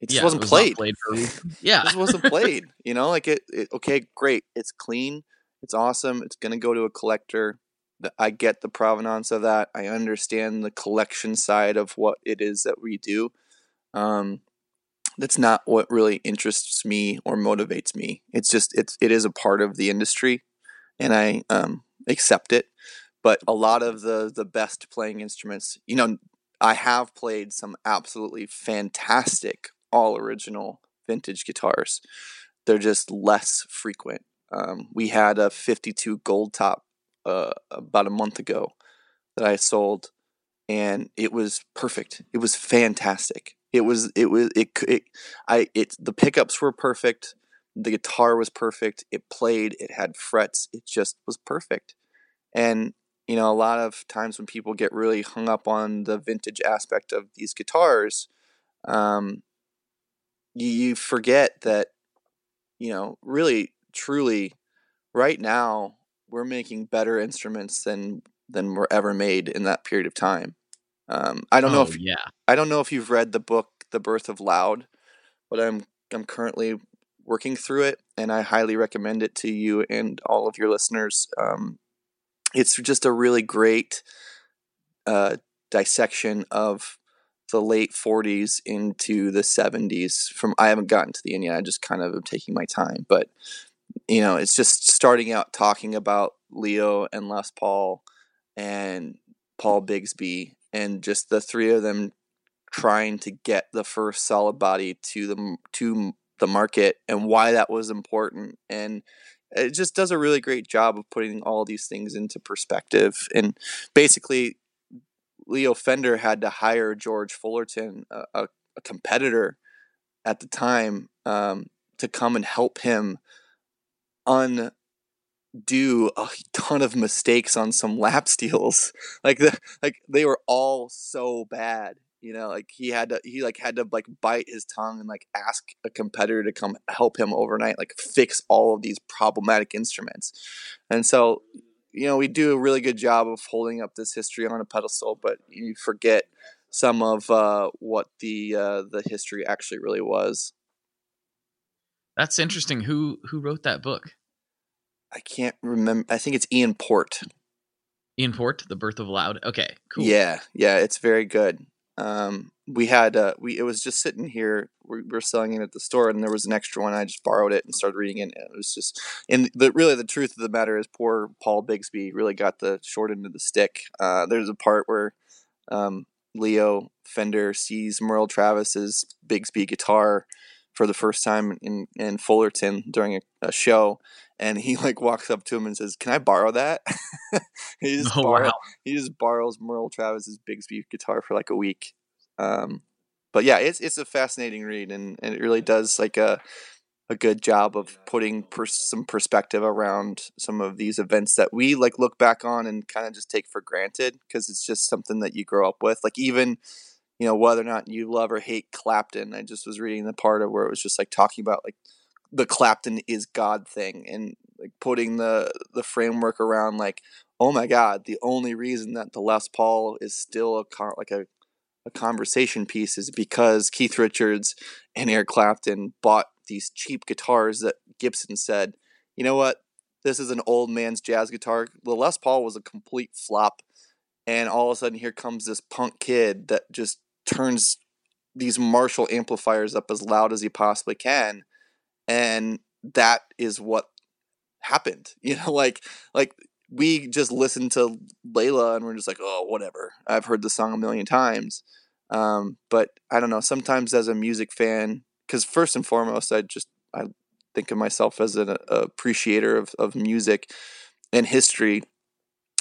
It just yeah, wasn't it was played. played. Yeah, It just wasn't played. You know, like it, it. Okay, great. It's clean. It's awesome. It's gonna go to a collector. I get the provenance of that. I understand the collection side of what it is that we do. Um, that's not what really interests me or motivates me. It's just it's it is a part of the industry, and I um, accept it. But a lot of the the best playing instruments, you know, I have played some absolutely fantastic all original vintage guitars. They're just less frequent. Um, we had a 52 gold top uh, about a month ago that I sold, and it was perfect. It was fantastic. It was it was it it I it the pickups were perfect. The guitar was perfect. It played. It had frets. It just was perfect. And you know, a lot of times when people get really hung up on the vintage aspect of these guitars, um, you, you forget that you know really truly right now we're making better instruments than than were ever made in that period of time um, i don't know Oh, if yeah. i don't know if you've read the book the birth of loud but i'm i'm currently working through it and i highly recommend it to you and all of your listeners um, it's just a really great uh, dissection of the late 40s into the 70s from i haven't gotten to the end yet i just kind of am taking my time but you know, it's just starting out talking about Leo and Les Paul and Paul Bigsby and just the three of them trying to get the first solid body to the to the market and why that was important. And it just does a really great job of putting all these things into perspective and basically Leo Fender had to hire George Fullerton a, a, a competitor at the time um, to come and help him undo a ton of mistakes on some lap steels like the like they were all so bad you know like he had to he like had to like bite his tongue and like ask a competitor to come help him overnight like fix all of these problematic instruments. And so you know we do a really good job of holding up this history on a pedestal but you forget some of uh, what the uh, the history actually really was That's interesting. Who who wrote that book? i can't remember i think it's ian port Ian Port, The Birth of Loud. Okay, cool. Yeah, yeah, it's very good. Um, we had uh, we it was just sitting here. We were selling it at the store, and there was an extra one. I just borrowed it and started reading it. And it was just, and the really the truth of the matter is, poor Paul Bigsby really got the short end of the stick. Uh, there's a part where um, Leo Fender sees Merle Travis's Bigsby guitar for the first time in in Fullerton during a, a show, and he like walks up to him and says, "Can I borrow that?" he just Oh, borrow- wow. he just borrows Merle Travis's Bigsby guitar for like a week. Um, but yeah, it's it's a fascinating read, and, and it really does like a a good job of putting some perspective around some of these events that we like look back on and kind of just take for granted because it's just something that you grow up with. Like even you know whether or not you love or hate Clapton. I just was reading the part of where it was just like talking about like the Clapton is God thing and like putting the the framework around like oh my god the only reason that the Les Paul is still a con- like a a conversation piece is because Keith Richards and Eric Clapton bought these cheap guitars that Gibson said, you know what, this is an old man's jazz guitar. The Les Paul was a complete flop, and all of a sudden here comes this punk kid that just turns these Marshall amplifiers up as loud as he possibly can, and that is what happened. You know, like like we just listened to Layla and we're just like, oh, whatever. I've heard the song a million times. Um, but I don't know. Sometimes as a music fan, because first and foremost, I just I think of myself as an a appreciator of of music and history,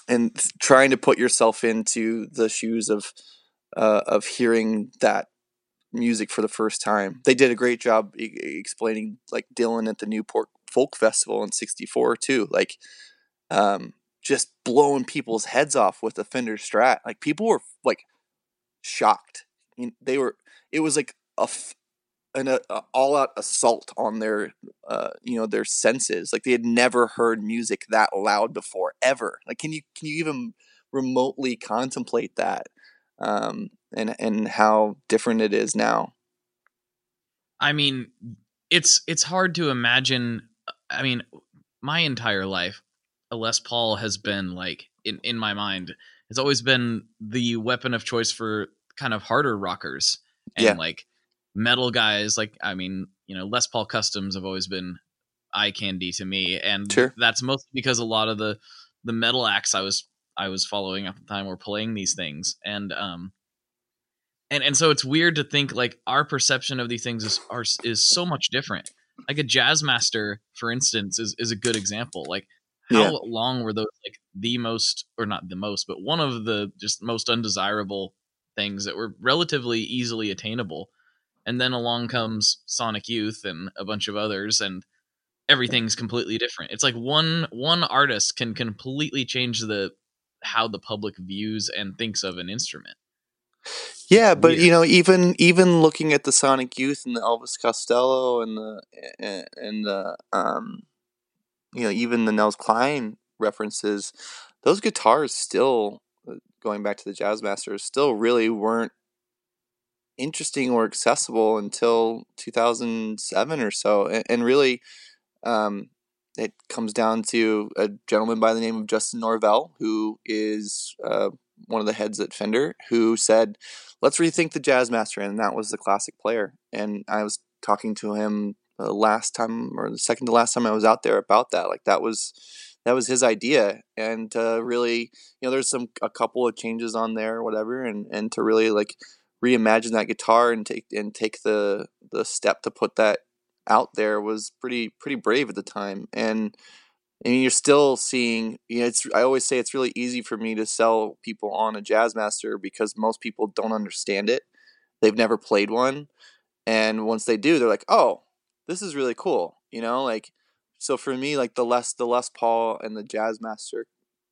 and trying to put yourself into the shoes of uh, of hearing that music for the first time. They did a great job e- explaining like Dylan at the Newport Folk Festival in '64 too. Like um, just blowing people's heads off with the Fender Strat. Like people were like shocked. They were. It was like a an a, a all out assault on their uh, you know their senses. Like they had never heard music that loud before ever. Like can you can you even remotely contemplate that? Um, and and how different it is now. I mean, it's it's hard to imagine. I mean, my entire life, a Les Paul has been like in in my mind. It's always been the weapon of choice for kind of harder rockers and Yeah. like metal guys. Like I mean, you know, Les Paul customs have always been eye candy to me, and Sure. that's mostly because a lot of the the metal acts I was I was following at the time were playing these things, and um, and and so it's weird to think like our perception of these things is are is so much different. Like a jazz master, for instance, is is a good example. Like how Yeah. long were those like the most or not the most, but one of the just most undesirable things that were relatively easily attainable. And then along comes Sonic Youth and a bunch of others and everything's completely different. It's like one one artist can completely change the how the public views and thinks of an instrument. Yeah, but you know, even even looking at the Sonic Youth and the Elvis Costello and the and, and the um, you know, even the Nels Cline references, those guitars still uh, going back to the Jazz Masters still really weren't interesting or accessible until 2007 or so, and, and really, um, it comes down to a gentleman by the name of Justin Norvell, who is uh, one of the heads at Fender, who said, "Let's rethink the Jazz Master," and that was the classic player. And I was talking to him the last time or the second to last time I was out there about that. Like that was that was his idea, and uh, really, you know, there's some a couple of changes on there, whatever, and and to really like reimagine that guitar and take and take the the step to put that out there was pretty pretty brave at the time and and you're still seeing. You know, it's. I always say it's really easy for me to sell people on a Jazzmaster because most people don't understand it. They've never played one, and once they do, they're like, "Oh, this is really cool." You know, like so for me, like the less the Les Paul and the Jazz Master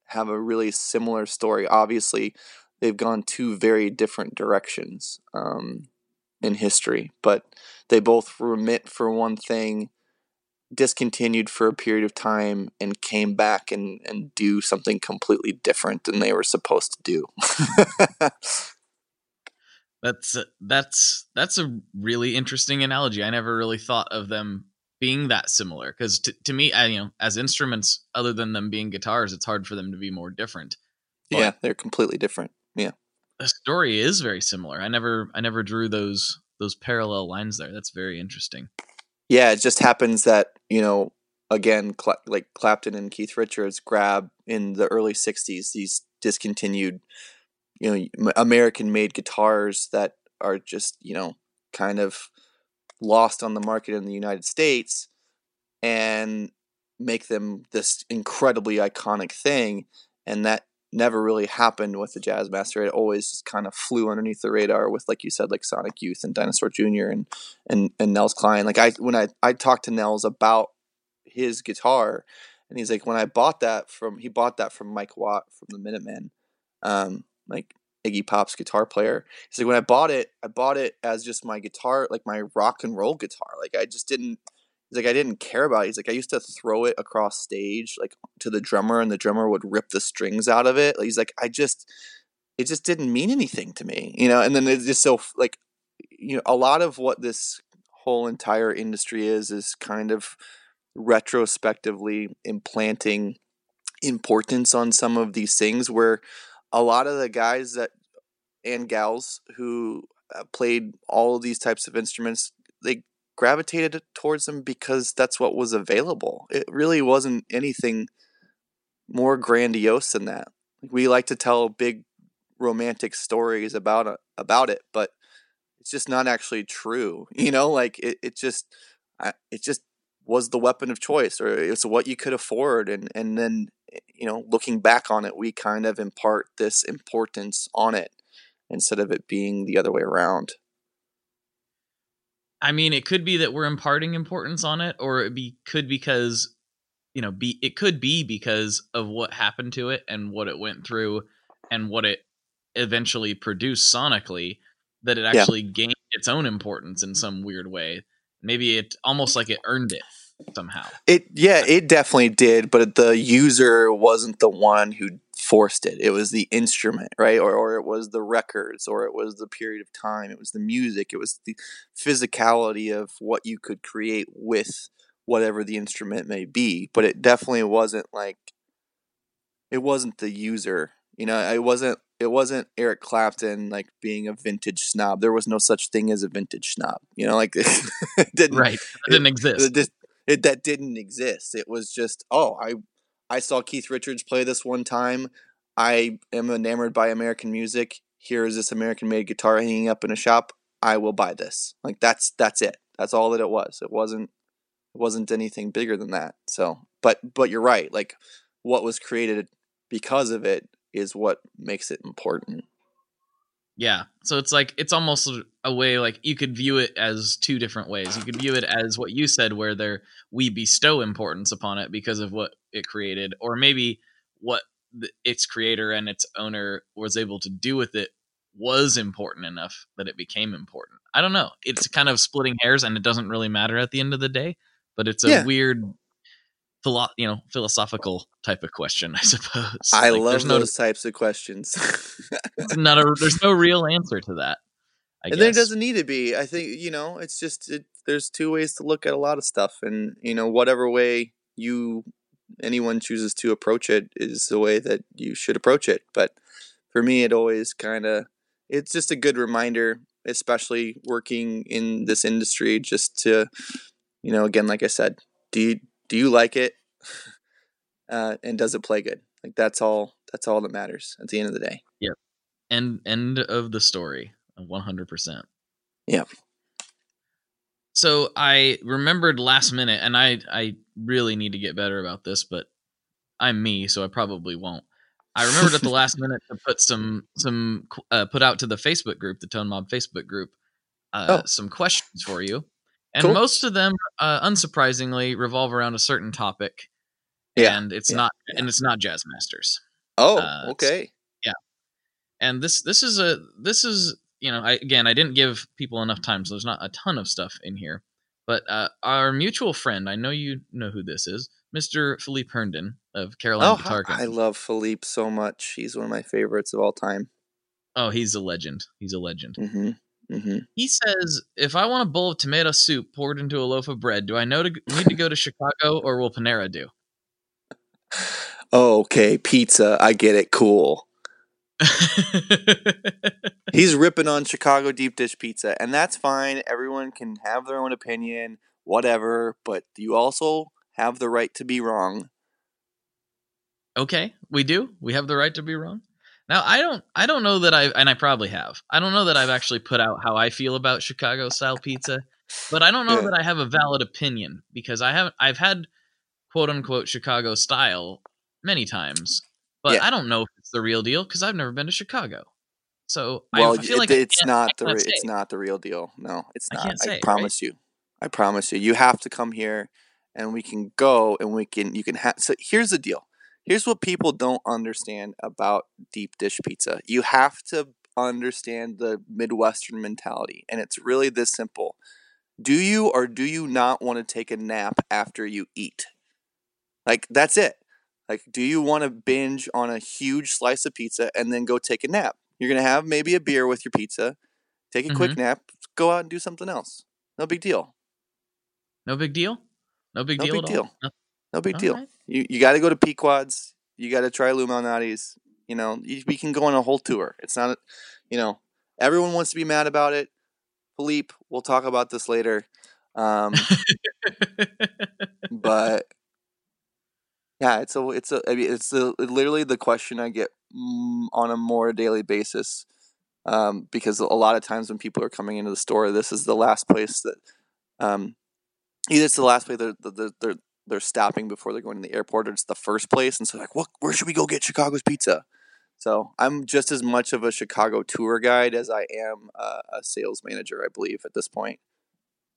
have a really similar story. Obviously, they've gone two very different directions um, in history, but they both remit for one thing, discontinued for a period of time, and came back and, and do something completely different than they were supposed to do. that's that's that's a really interesting analogy. I never really thought of them being that similar because t- to me, I, you know, as instruments, other than them being guitars, it's hard for them to be more different. But yeah, they're completely different. Yeah, the story is very similar. I never, I never drew those those parallel lines there. That's very interesting. Yeah, it just happens that you know, again, Cla- like Clapton and Keith Richards grab in the early '60s these discontinued, you know, American-made guitars that are just you know kind of lost on the market in the United States and make them this incredibly iconic thing. And that never really happened with the Jazzmaster. It always just kind of flew underneath the radar with, like you said, like Sonic Youth and Dinosaur Jr. and and and Nels Cline. Like I when I I talked to Nels about his guitar, and he's like, when I bought that from he bought that from Mike Watt from the Minutemen, um, like Iggy Pop's guitar player. He's like, when I bought it, I bought it as just my guitar, like my rock and roll guitar. Like I just didn't. He's like, I didn't care about it. He's like, I used to throw it across stage, like to the drummer, and the drummer would rip the strings out of it. He's like, I just, it just didn't mean anything to me, you know. And then it's just so like, you know, a lot of what this whole entire industry is is kind of retrospectively implanting importance on some of these things where a lot of the guys that and gals who uh, played all of these types of instruments they gravitated towards them because that's what was available. It really wasn't anything more grandiose than that. We like to tell big romantic stories about it, about it but it's just not actually true you know? Like it, it just it just was the weapon of choice or it's what you could afford and and then you know, looking back on it, we kind of impart this importance on it instead of it being the other way around. I mean, it could be that we're imparting importance on it, or it be could because you know, be it could be because of what happened to it and what it went through and what it eventually produced sonically that it actually yeah. gained its own importance in some weird way. Maybe it almost like it earned it somehow. It yeah, it definitely did, but the user wasn't the one who forced it. It was the instrument, right? Or or it was the records, or it was the period of time, it was the music, it was the physicality of what you could create with whatever the instrument may be. But it definitely wasn't like it wasn't the user. You know, it wasn't it wasn't Eric Clapton like being a vintage snob. There was no such thing as a vintage snob. You know, like it didn't right. It didn't exist. It, it, that didn't exist. It was just, oh, I I saw Keith Richards play this one time. I am enamored by American music. Here is this American made guitar hanging up in a shop. I will buy this. Like that's that's it. That's all that it was. It wasn't it wasn't anything bigger than that. So, but but you're right. Like what was created because of it is what makes it important. Yeah. So it's like it's almost a way like you could view it as two different ways. You could view it as what you said where there we bestow importance upon it because of what it created or maybe what the, its creator and its owner was able to do with it was important enough that it became important. I don't know. It's kind of splitting hairs and it doesn't really matter at the end of the day, but it's a yeah. weird philo- you know philosophical type of question, I suppose. I like, love those no, types of questions. not a, there's no real answer to that. I and guess. then it doesn't need to be. I think you know, it's just it, there's two ways to look at a lot of stuff, and you know, whatever way you anyone chooses to approach it is the way that you should approach it. But for me, it always kind of it's just a good reminder, especially working in this industry, just to you know, again, like I said, do you do you like it, uh, and does it play good? Like that's all. That's all that matters at the end of the day. Yep. End end of the story. One hundred percent. Yeah. So I remembered last minute, and I I really need to get better about this, but I'm me, so I probably won't. I remembered at the last minute to put some some uh, put out to the Facebook group, the Tone Mob Facebook group, uh, Oh. some questions for you, and Cool. most of them, uh, unsurprisingly, revolve around a certain topic. Yeah, and it's yeah, not yeah. and it's not Jazz Masters. Oh, Uh, okay. and this this is a this is you know I, again I didn't give people enough time, so there's not a ton of stuff in here. But uh, our mutual friend, I know you know who this is, Mr. Philippe Herndon of Carolina Oh, Guitar hi- I love Philippe so much. He's one of my favorites of all time. oh, he's a legend. He's a legend. hmm hmm He says, if I want a bowl of tomato soup poured into a loaf of bread, do I know to need to go to Chicago or will Panera do? Oh, okay, pizza. I get it. Cool. He's ripping on Chicago deep dish pizza, and that's fine. Everyone can have their own opinion, whatever. But you also have the right to be wrong. okay, we do. We have the right to be wrong. Now, I don't I don't know that I and I probably have. I don't know that I've actually put out how I feel about Chicago style pizza, but I don't know Yeah. that I have a valid opinion because I haven't I've had quote unquote Chicago style many times, but Yeah. I don't know if it's the real deal because I've never been to Chicago. So Well, I, feel it- like it's I not the can't re- say. it's not the real deal. No, it's I not. can't say, I right? promise you. I promise you. You have to come here, and we can go, and we can. You can have. So here's the deal. Here's what people don't understand about deep dish pizza. You have to understand the Midwestern mentality, and it's really this simple. Do you or do you not want to take a nap after you eat? Like that's it. Like, do you want to binge on a huge slice of pizza and then go take a nap? You're gonna have maybe a beer with your pizza, take a quick mm-hmm. nap, go out and do something else. No big deal. No big deal. No big No deal big at deal. No- No big deal. Alright. You you got to go to Pequod's. You got to try Lou Malnati's. You know, you, we can go on a whole tour. It's not, you know, everyone wants to be mad about it. Philippe, we'll talk about this later. Um, but yeah, it's a it's a I mean, it's a, literally the question I get mm, on a more daily basis. Um, because a lot of times when people are coming into the store, this is the last place that um, either it's the last place they're they're they're, they're stopping before they're going to the airport, or it's the first place, and so like, what where should we go get Chicago's pizza? So I'm just as much of a Chicago tour guide as I am uh, a sales manager, I believe, at this point.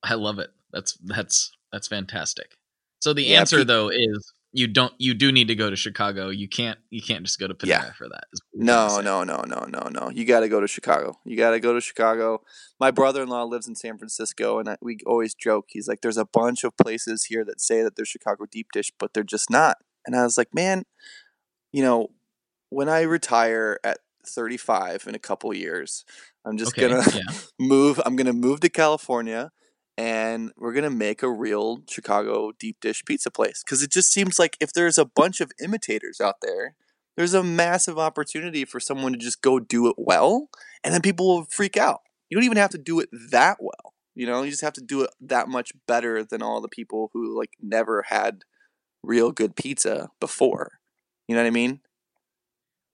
I love it. That's that's that's fantastic. So the Yeah, answer pe- though is you don't you do need to go to Chicago. You can't you can't just go to Panera Yeah. for that. is what you're trying to No, no, no, no, no, no. You got to go to Chicago. You got to go to Chicago. My brother-in-law lives in San Francisco, and I, we always joke. He's like, "There's a bunch of places here that say that they're Chicago deep dish, but they're just not." And I was like, "Man, you know, when I retire at 35 in a couple years, I'm just Okay, gonna yeah. move. I'm gonna move to California." And we're gonna make a real Chicago deep dish pizza place because it just seems like if there's a bunch of imitators out there, there's a massive opportunity for someone to just go do it well and then people will freak out you don't even have to do it that well you know you just have to do it that much better than all the people who like never had real good pizza before you know what i mean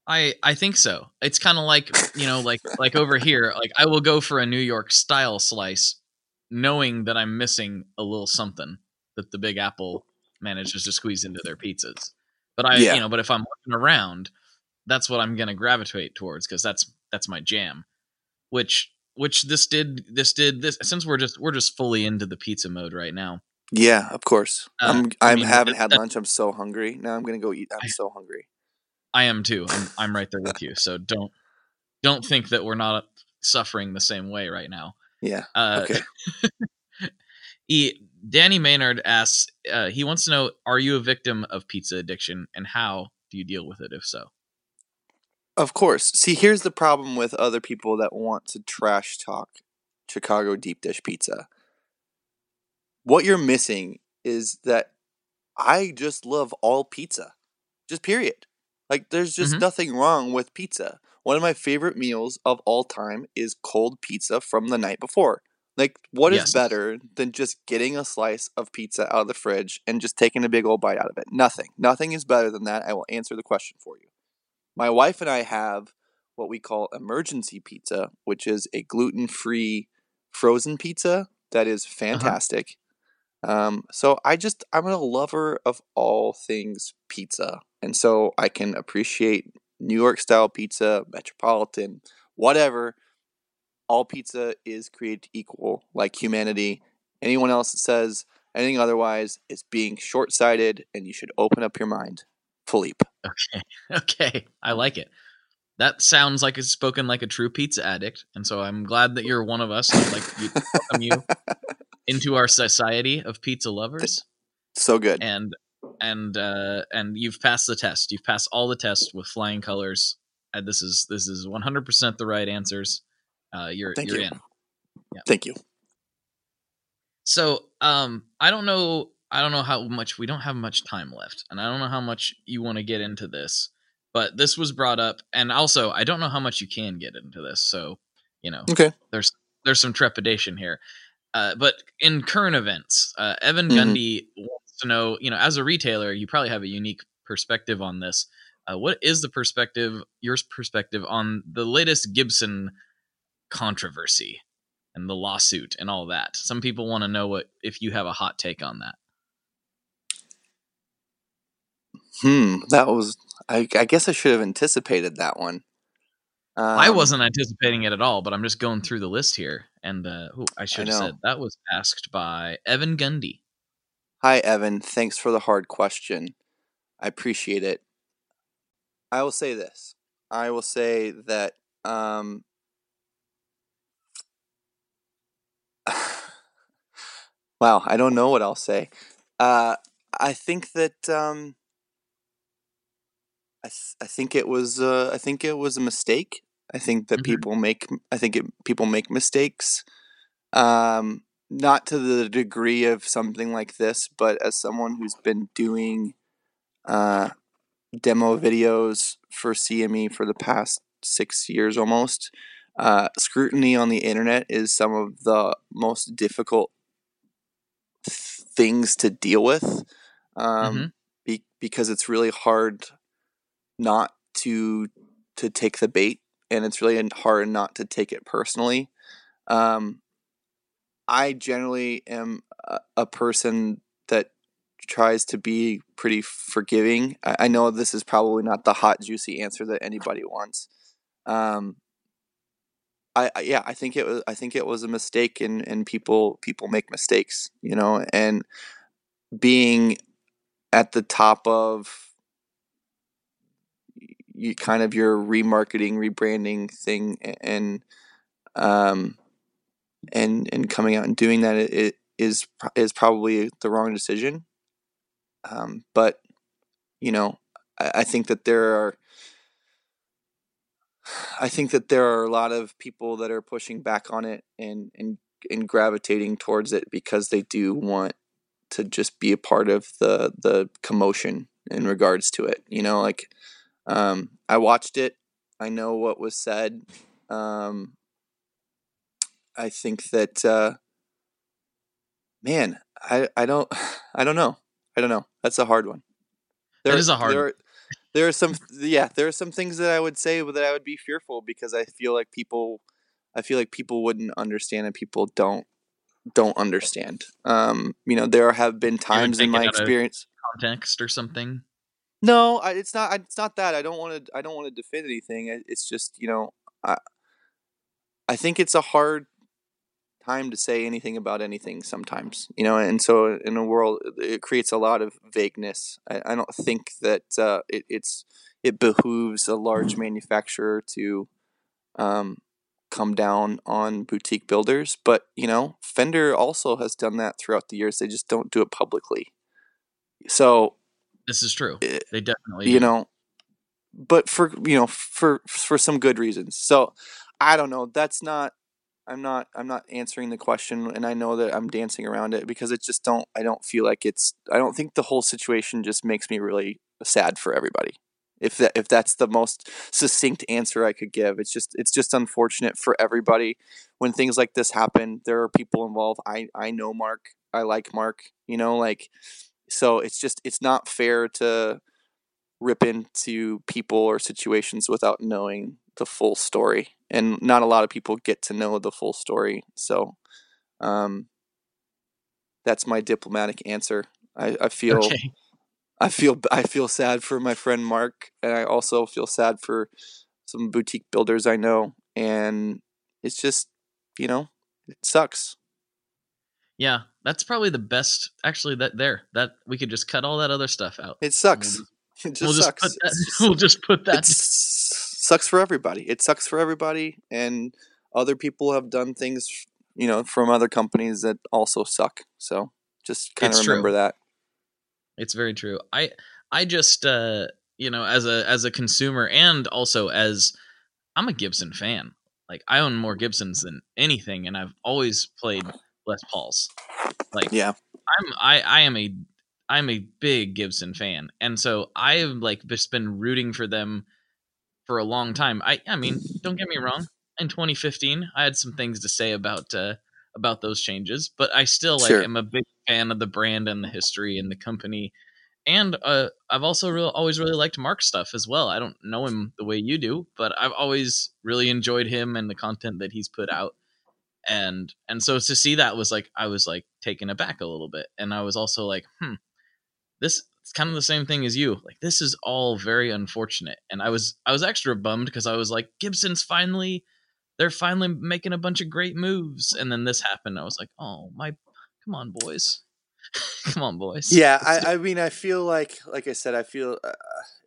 I I think so. It's kind of like you know like like over here. Like I will go for a New York style slice, knowing that I'm missing a little something that the Big Apple manages to squeeze into their pizzas. But I Yeah. you know but if I'm looking around, that's what I'm gonna gravitate towards because that's that's my jam. Which which this did this did this since we're just we're just fully into the pizza mode right now. yeah of course Uh, i'm I i mean, haven't had lunch i'm so hungry now i'm gonna go eat i'm I- so hungry I am too. I'm I'm right there with you. So don't don't think that we're not suffering the same way right now. Yeah Uh, okay he, Danny Maynard asks, uh, he wants to know, are you a victim of pizza addiction, and how do you deal with it? If so, Of course. See, here's the problem with other people that want to trash talk Chicago deep dish pizza. What you're missing is that I just love all pizza. Just period. Like there's just Mhm. nothing wrong with pizza. One of my favorite meals of all time is cold pizza from the night before. Like, what is Yes. better than just getting a slice of pizza out of the fridge and just taking a big old bite out of it? Nothing. Nothing is better than that. I will answer the question for you. My wife and I have what we call emergency pizza, which is a gluten free frozen pizza that is fantastic. Um, so I just, I'm a lover of all things pizza. And so I can appreciate New York style pizza, metropolitan, whatever all pizza is created equal, like humanity. Anyone else that says anything otherwise is being short sighted, and you should open up your mind. Philippe. Okay. Okay. I like it. That sounds like it's spoken like a true pizza addict, and so I'm glad that you're one of us. I'd like welcome you into our society of pizza lovers, So good. and and uh, and you've passed the test. You've passed all the tests with flying colors. And this is this is 100% the right answers. Uh, you're Thank you're you. in. Thank you. So, um, I don't know. I don't know how much we don't have much time left, and I don't know how much you want to get into this. But this was brought up, and also I don't know how much you can get into this. So, you know, Okay. there's there's some trepidation here. Uh, but in current events, uh, Evan Mhm. Gundy to know. You know, as a retailer, you probably have a unique perspective on this. Uh, what is the perspective, your perspective on the latest Gibson controversy? and the lawsuit and all that. Some people want to know what if you have a hot take on that. Hmm. That was. I, I guess I should have anticipated that one. Um, I wasn't anticipating it at all, but I'm just going through the list here, and uh, ooh, I should have said that was asked by Evan Gundy. Hi, Evan. Thanks for the hard question. I appreciate it. I will say this. I will say that. Um, wow, I don't know what I'll say. Uh, I think that. Um, I, th- I think it was. Uh, I think it was a mistake. I think that Mhm. people make. I think it, people make mistakes. Um, not to the degree of something like this, but as someone who's been doing uh, demo videos for CME for the past six years almost, uh, scrutiny on the internet is some of the most difficult things to deal with um, Mhm. be- because it's really hard not to to take the bait and it's really hard not to take it personally um, I generally am a, person that tries to be pretty forgiving. I, I know this is probably not the hot, juicy answer that anybody wants. Um, I, I yeah, I think it was. I think it was a mistake, and and people people make mistakes, you know, and being at the top of you kind of your remarketing, rebranding thing, and um, and and coming out and doing that it, is is probably the wrong decision. Um, but you know, I, I think that there are. I think that there are a lot of people that are pushing back on it and and and gravitating towards it because they do want to just be a part of the the commotion in regards to it. You know, like um, I watched it. I know what was said. Um, I think that uh, man, I I don't I don't know. I don't know. That's a hard one. That is a hard there one. Are, there are some yeah, there are some things that I would say that I would be fearful because I feel like people I feel like people wouldn't understand and people don't don't understand. Um, you know, there have been times in my experience Context or something. no, I, it's not. I- It's not that. I don't want to. I don't want to defend anything. It's just you know, I. I think it's a hard time to say anything about anything sometimes. You know, and so in a world, it creates a lot of vagueness. I, I don't think that uh, it, it's it behooves a large manufacturer to um, come down on boutique builders. But you know, Fender also has done that throughout the years. They just don't do it publicly. So This is true. Eh, They definitely you do. know but for you know for for some good reasons so i don't know that's not i'm not i'm not answering the question and i know that i'm dancing around it because it just don't i don't feel like it's i don't think the whole situation just makes me really sad for everybody If that if that's the most succinct answer I could give, it's just it's just unfortunate for everybody when things like this happen. There are people involved. I I know Mark. I like Mark. You know, like so it's just it's not fair to rip into people or situations without knowing the full story and not a lot of people get to know the full story so um, that's my diplomatic answer i, I feel Okay. i feel i feel sad for my friend mark and i also feel sad for some boutique builders i know and it's just you know it sucks Yeah, that's probably the best. Actually, that there, that we could just cut all that other stuff out. it sucks it just we'll just put that. We'll just put that. Sucks for everybody. It sucks for everybody, and other people have done things, you know, from other companies that also suck. So just kind of remember true. that. It's very true. I I just uh you know as a as a consumer and also as I'm a Gibson fan. Like I own more Gibsons than anything, and I've always played Les Pauls. Like Yeah, I'm I I am a I'm a big Gibson fan, and so I've like just been rooting for them for a long time. I I mean, don't get me wrong. In 2015, I had some things to say about uh, about those changes, but I still like Sure. am a big fan of the brand and the history and the company. And uh, I've also real always really liked Mark's stuff as well. I don't know him the way you do, but I've always really enjoyed him and the content that he's put out and and so to see that was like I was like taken aback a little bit, and I was also like, hmm, this it's kind of the same thing as you. Like this is all very unfortunate, and I was I was extra bummed because I was like, Gibson's finally they're finally making a bunch of great moves, and then this happened. I was like, oh my, come on boys, come on boys. yeah. I, I mean, I feel like, like I said, I feel, uh,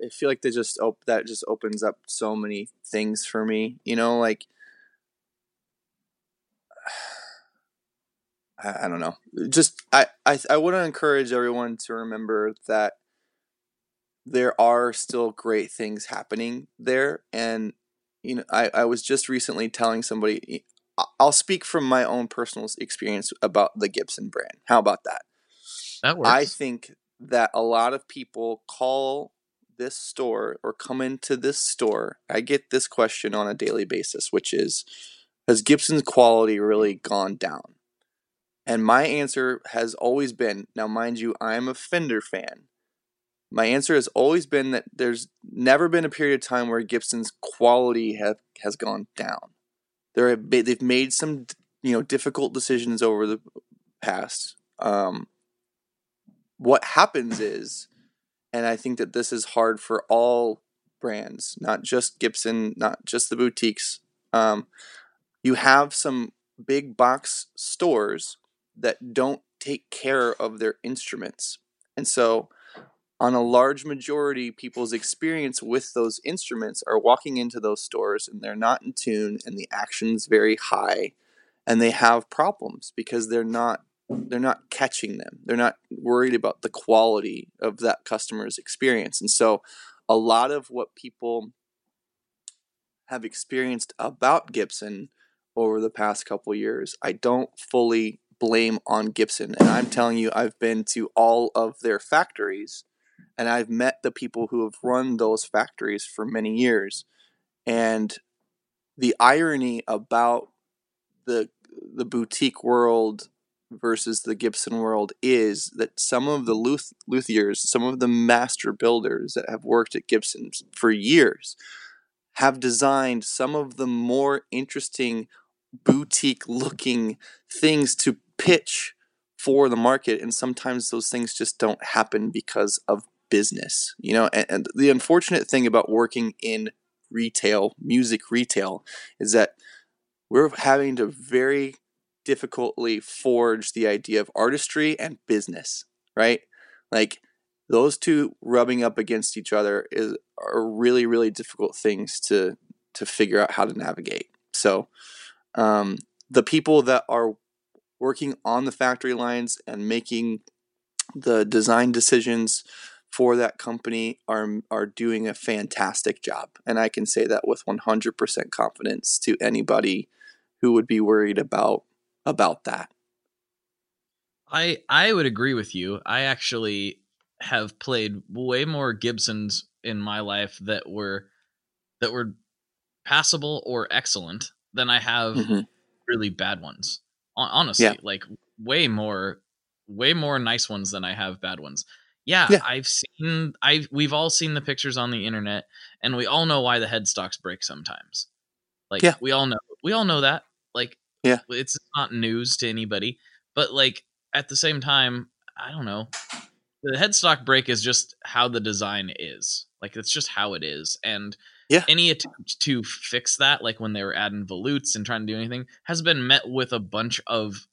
I feel like they just op- that just opens up so many things for me. You know, like. I, I don't know. Just I I, I want to encourage everyone to remember that there are still great things happening there, and you know I I was just recently telling somebody. I'll speak from my own personal experience about the Gibson brand. How about that? that works. I think that a lot of people call this store or come into this store. I get this question on a daily basis, which is Has Gibson's quality really gone down? And my answer has always been now, mind you, I'm a Fender fan. My answer has always been that there's never been a period of time where Gibson's quality have, has gone down. Have they've made some you know difficult decisions over the past. Um, what happens is, and I think that this is hard for all brands, not just Gibson, not just the boutiques. Um, you have some big box stores that don't take care of their instruments. And so, on a large majority, people's experience with those instruments are walking into those stores and they're not in tune and the action's very high and they have problems because they're not they're not catching them. They're not worried about the quality of that customer's experience. And so a lot of what people have experienced about Gibson over the past couple years, I don't fully blame on Gibson. And I'm telling you, I've been to all of their factories and I've met the people who have run those factories for many years. And the irony about the the boutique world versus the Gibson world is that some of the luth- luthiers, some of the master builders that have worked at Gibson for years, have designed some of the more interesting boutique looking things to pitch for the market and sometimes those things just don't happen because of business you know? And, and the unfortunate thing about working in retail music retail is that we're having to very difficultly forge the idea of artistry and business right? Like those two rubbing up against each other is are really really difficult things to to figure out how to navigate. So um, the people that are working on the factory lines and making the design decisions for that company are are doing a fantastic job and i can say that with 100% confidence to anybody who would be worried about about that I I would agree with you. I actually have played way more Gibsons in my life that were that were passable or excellent than I have Mhm. really bad ones. Hon- Honestly, Yeah. like way more way more nice ones than I have bad ones. Yeah, Yeah. I've seen I've we've all seen the pictures on the internet and we all know why the headstocks break sometimes. Like Yeah. we all know we all know that. Like Yeah. it's not news to anybody, but like at the same time, I don't know. The headstock break is just how the design is. Like it's just how it is. And Yeah. any attempt to fix that, like when they were adding volutes and trying to do anything, has been met with a bunch of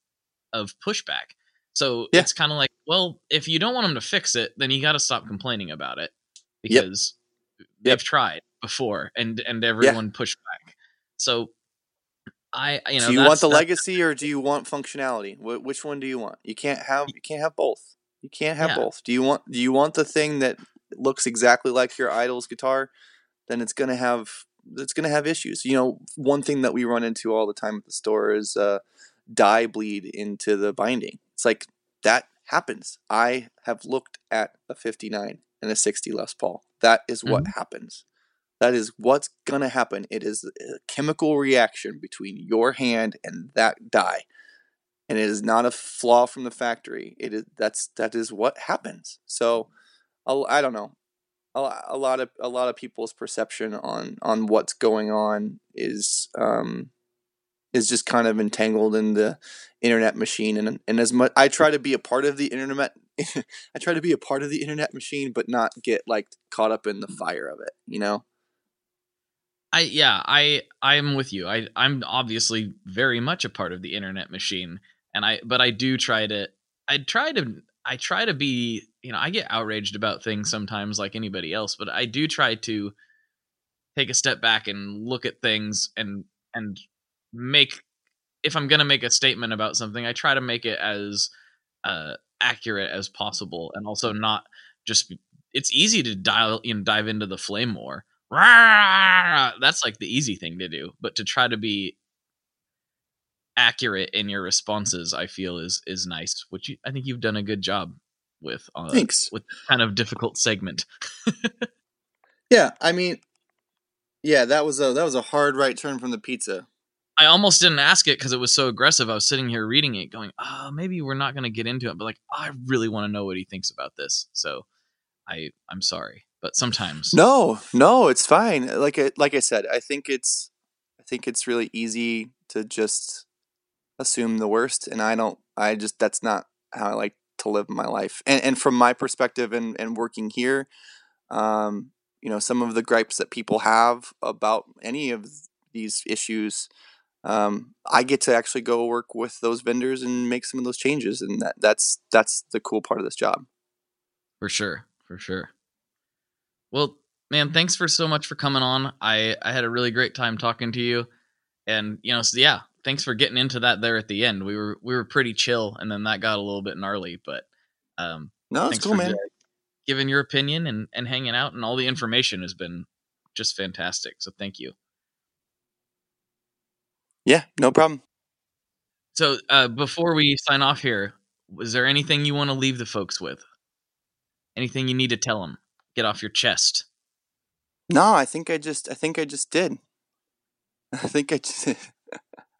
of pushback. So Yeah. it's kind of like, well, if you don't want them to fix it, then you got to stop complaining about it Yep. because they've Yep. tried before and and everyone pushed back. So I you know do you want the legacy or do you want functionality? Wh- which one do you want? You can't have you can't have both. You can't have Yeah. both. Do you want do you want the thing that looks exactly like your idol's guitar? Then it's gonna have it's gonna have issues. You know, one thing that we run into all the time at the store is uh, dye bleed into the binding. It's like that happens. I have looked at a 59 and a 60 Les Paul. That is what happens. That is what's gonna happen. It is a chemical reaction between your hand and that dye. and it is not a flaw from the factory. It is that's that is what happens. So, I don't know. A, lot of a lot of people's perception on on what's going on is um is just kind of entangled in the internet machine and and as much I try to be a part of the internet I try to be a part of the internet machine but not get like caught up in the fire of it, you know? I yeah, I I'm with you. I I'm obviously very much a part of the internet machine and I but I do try to I try to I try to be, you know, I get outraged about things sometimes like anybody else, but I do try to take a step back and look at things and and make if I'm going to make a statement about something, I try to make it as uh accurate as possible and also not just it's easy to dial you know dive into the flame war that's like the easy thing to do but to try to be accurate in your responses i feel is is nice which you, i think you've done a good job with uh, Thanks. with kind of difficult segment Yeah, I mean yeah, that was a that was a hard right turn from the pizza. i almost didn't ask it because it was so aggressive i was sitting here reading it going oh maybe we're not going to get into it but like i really want to know what he thinks about this so i i'm sorry but sometimes No, no, it's fine. Like I, like I said, I think it's I think it's really easy to just assume the worst and I don't I just that's not how I like to live my life. And and from my perspective and and working here, um, you know, some of the gripes that people have about any of these issues um, I get to actually go work with those vendors and make some of those changes, and that, that's that's the cool part of this job. For sure, for sure. Well, man, thanks for so much for coming on. I I had a really great time talking to you, and you know, so yeah, thanks for getting into that there at the end. We were we were pretty chill, and then that got a little bit gnarly, but um, No, it's cool, man. giving your opinion and and hanging out, and all the information has been just fantastic. So thank you. Yeah, no problem. So uh, before we sign off here, was there anything you want to leave the folks with? Anything you need to tell them? Get off your chest. No, I think I just I think I just did. I think I just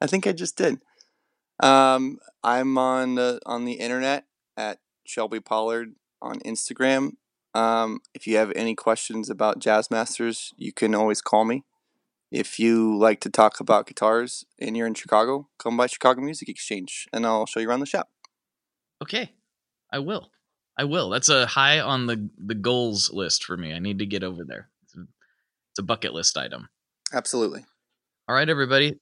I think I just did. Um, I'm on the on the internet at Shelby Pollard on Instagram. Um, if you have any questions about Jazzmasters, you can always call me. If you like to talk about guitars and you're in Chicago, come by Chicago Music Exchange and I'll show you around the shop. Okay, I will. I will. That's a high on the the goals list for me. I need to get over there. It's a, it's a bucket list item. Absolutely. All right, everybody.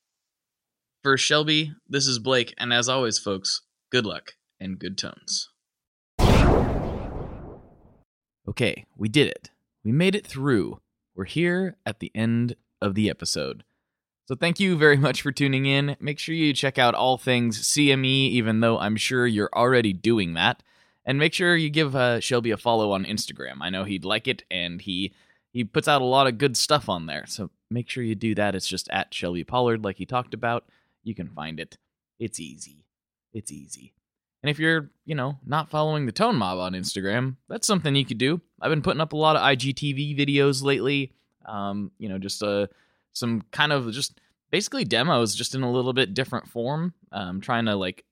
For Shelby, this is Blake, and as always, folks, good luck and good tones. Okay, we did it. We made it through. We're here at the end of the episode. So thank you very much for tuning in. Make sure you check out all things CME, even though I'm sure you're already doing that. And make sure you give uh, Shelby a follow on Instagram. I know he'd like it, and he he puts out a lot of good stuff on there. So make sure you do that. It's just at Shelby Pollard, like he talked about. You can find it. It's easy. It's easy. And if you're, you know, not following the Tone Mob on Instagram, that's something you could do. I've been putting up a lot of IGTV videos lately. Um, you know, just uh, some kind of just basically demos, just in a little bit different form. Um, trying to like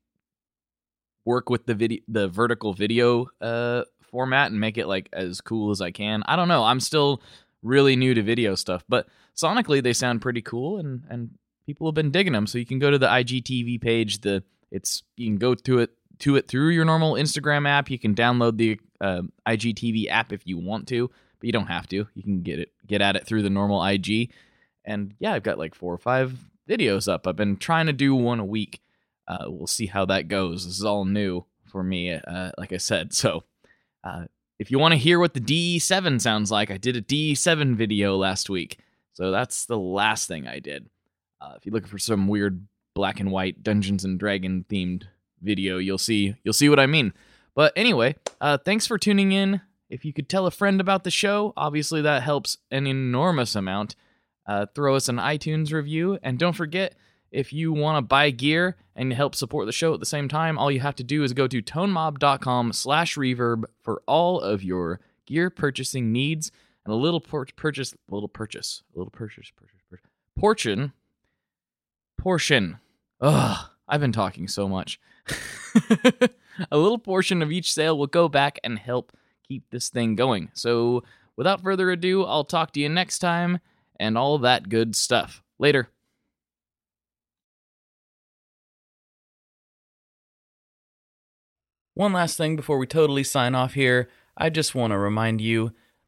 work with the video, the vertical video uh format, and make it like as cool as I can. I don't know. I'm still really new to video stuff, but sonically they sound pretty cool, and and people have been digging them. So you can go to the IGTV page. The it's you can go to it to it through your normal Instagram app. You can download the uh, IGTV app if you want to, but you don't have to. You can get it get at it through the normal IG. And yeah, I've got like four or five videos up. I've been trying to do one a week. Uh, we'll see how that goes. This is all new for me, uh, like I said. So uh, if you want to hear what the DE7 sounds like, I did a DE7 video last week. So that's the last thing I did. Uh, if you're looking for some weird black and white Dungeons and Dragon themed video, you'll see you'll see what I mean. But anyway, uh, thanks for tuning in. If you could tell a friend about the show, obviously that helps an enormous amount. Uh, throw us an iTunes review, and don't forget if you want to buy gear and help support the show at the same time, all you have to do is go to tonemob.com/reverb for all of your gear purchasing needs and a little por- purchase, a little purchase, a little purchase, purchase, purchase, portion, portion. Ugh, I've been talking so much. a little portion of each sale will go back and help keep this thing going. So, without further ado, I'll talk to you next time and all that good stuff. Later. One last thing before we totally sign off here. I just want to remind you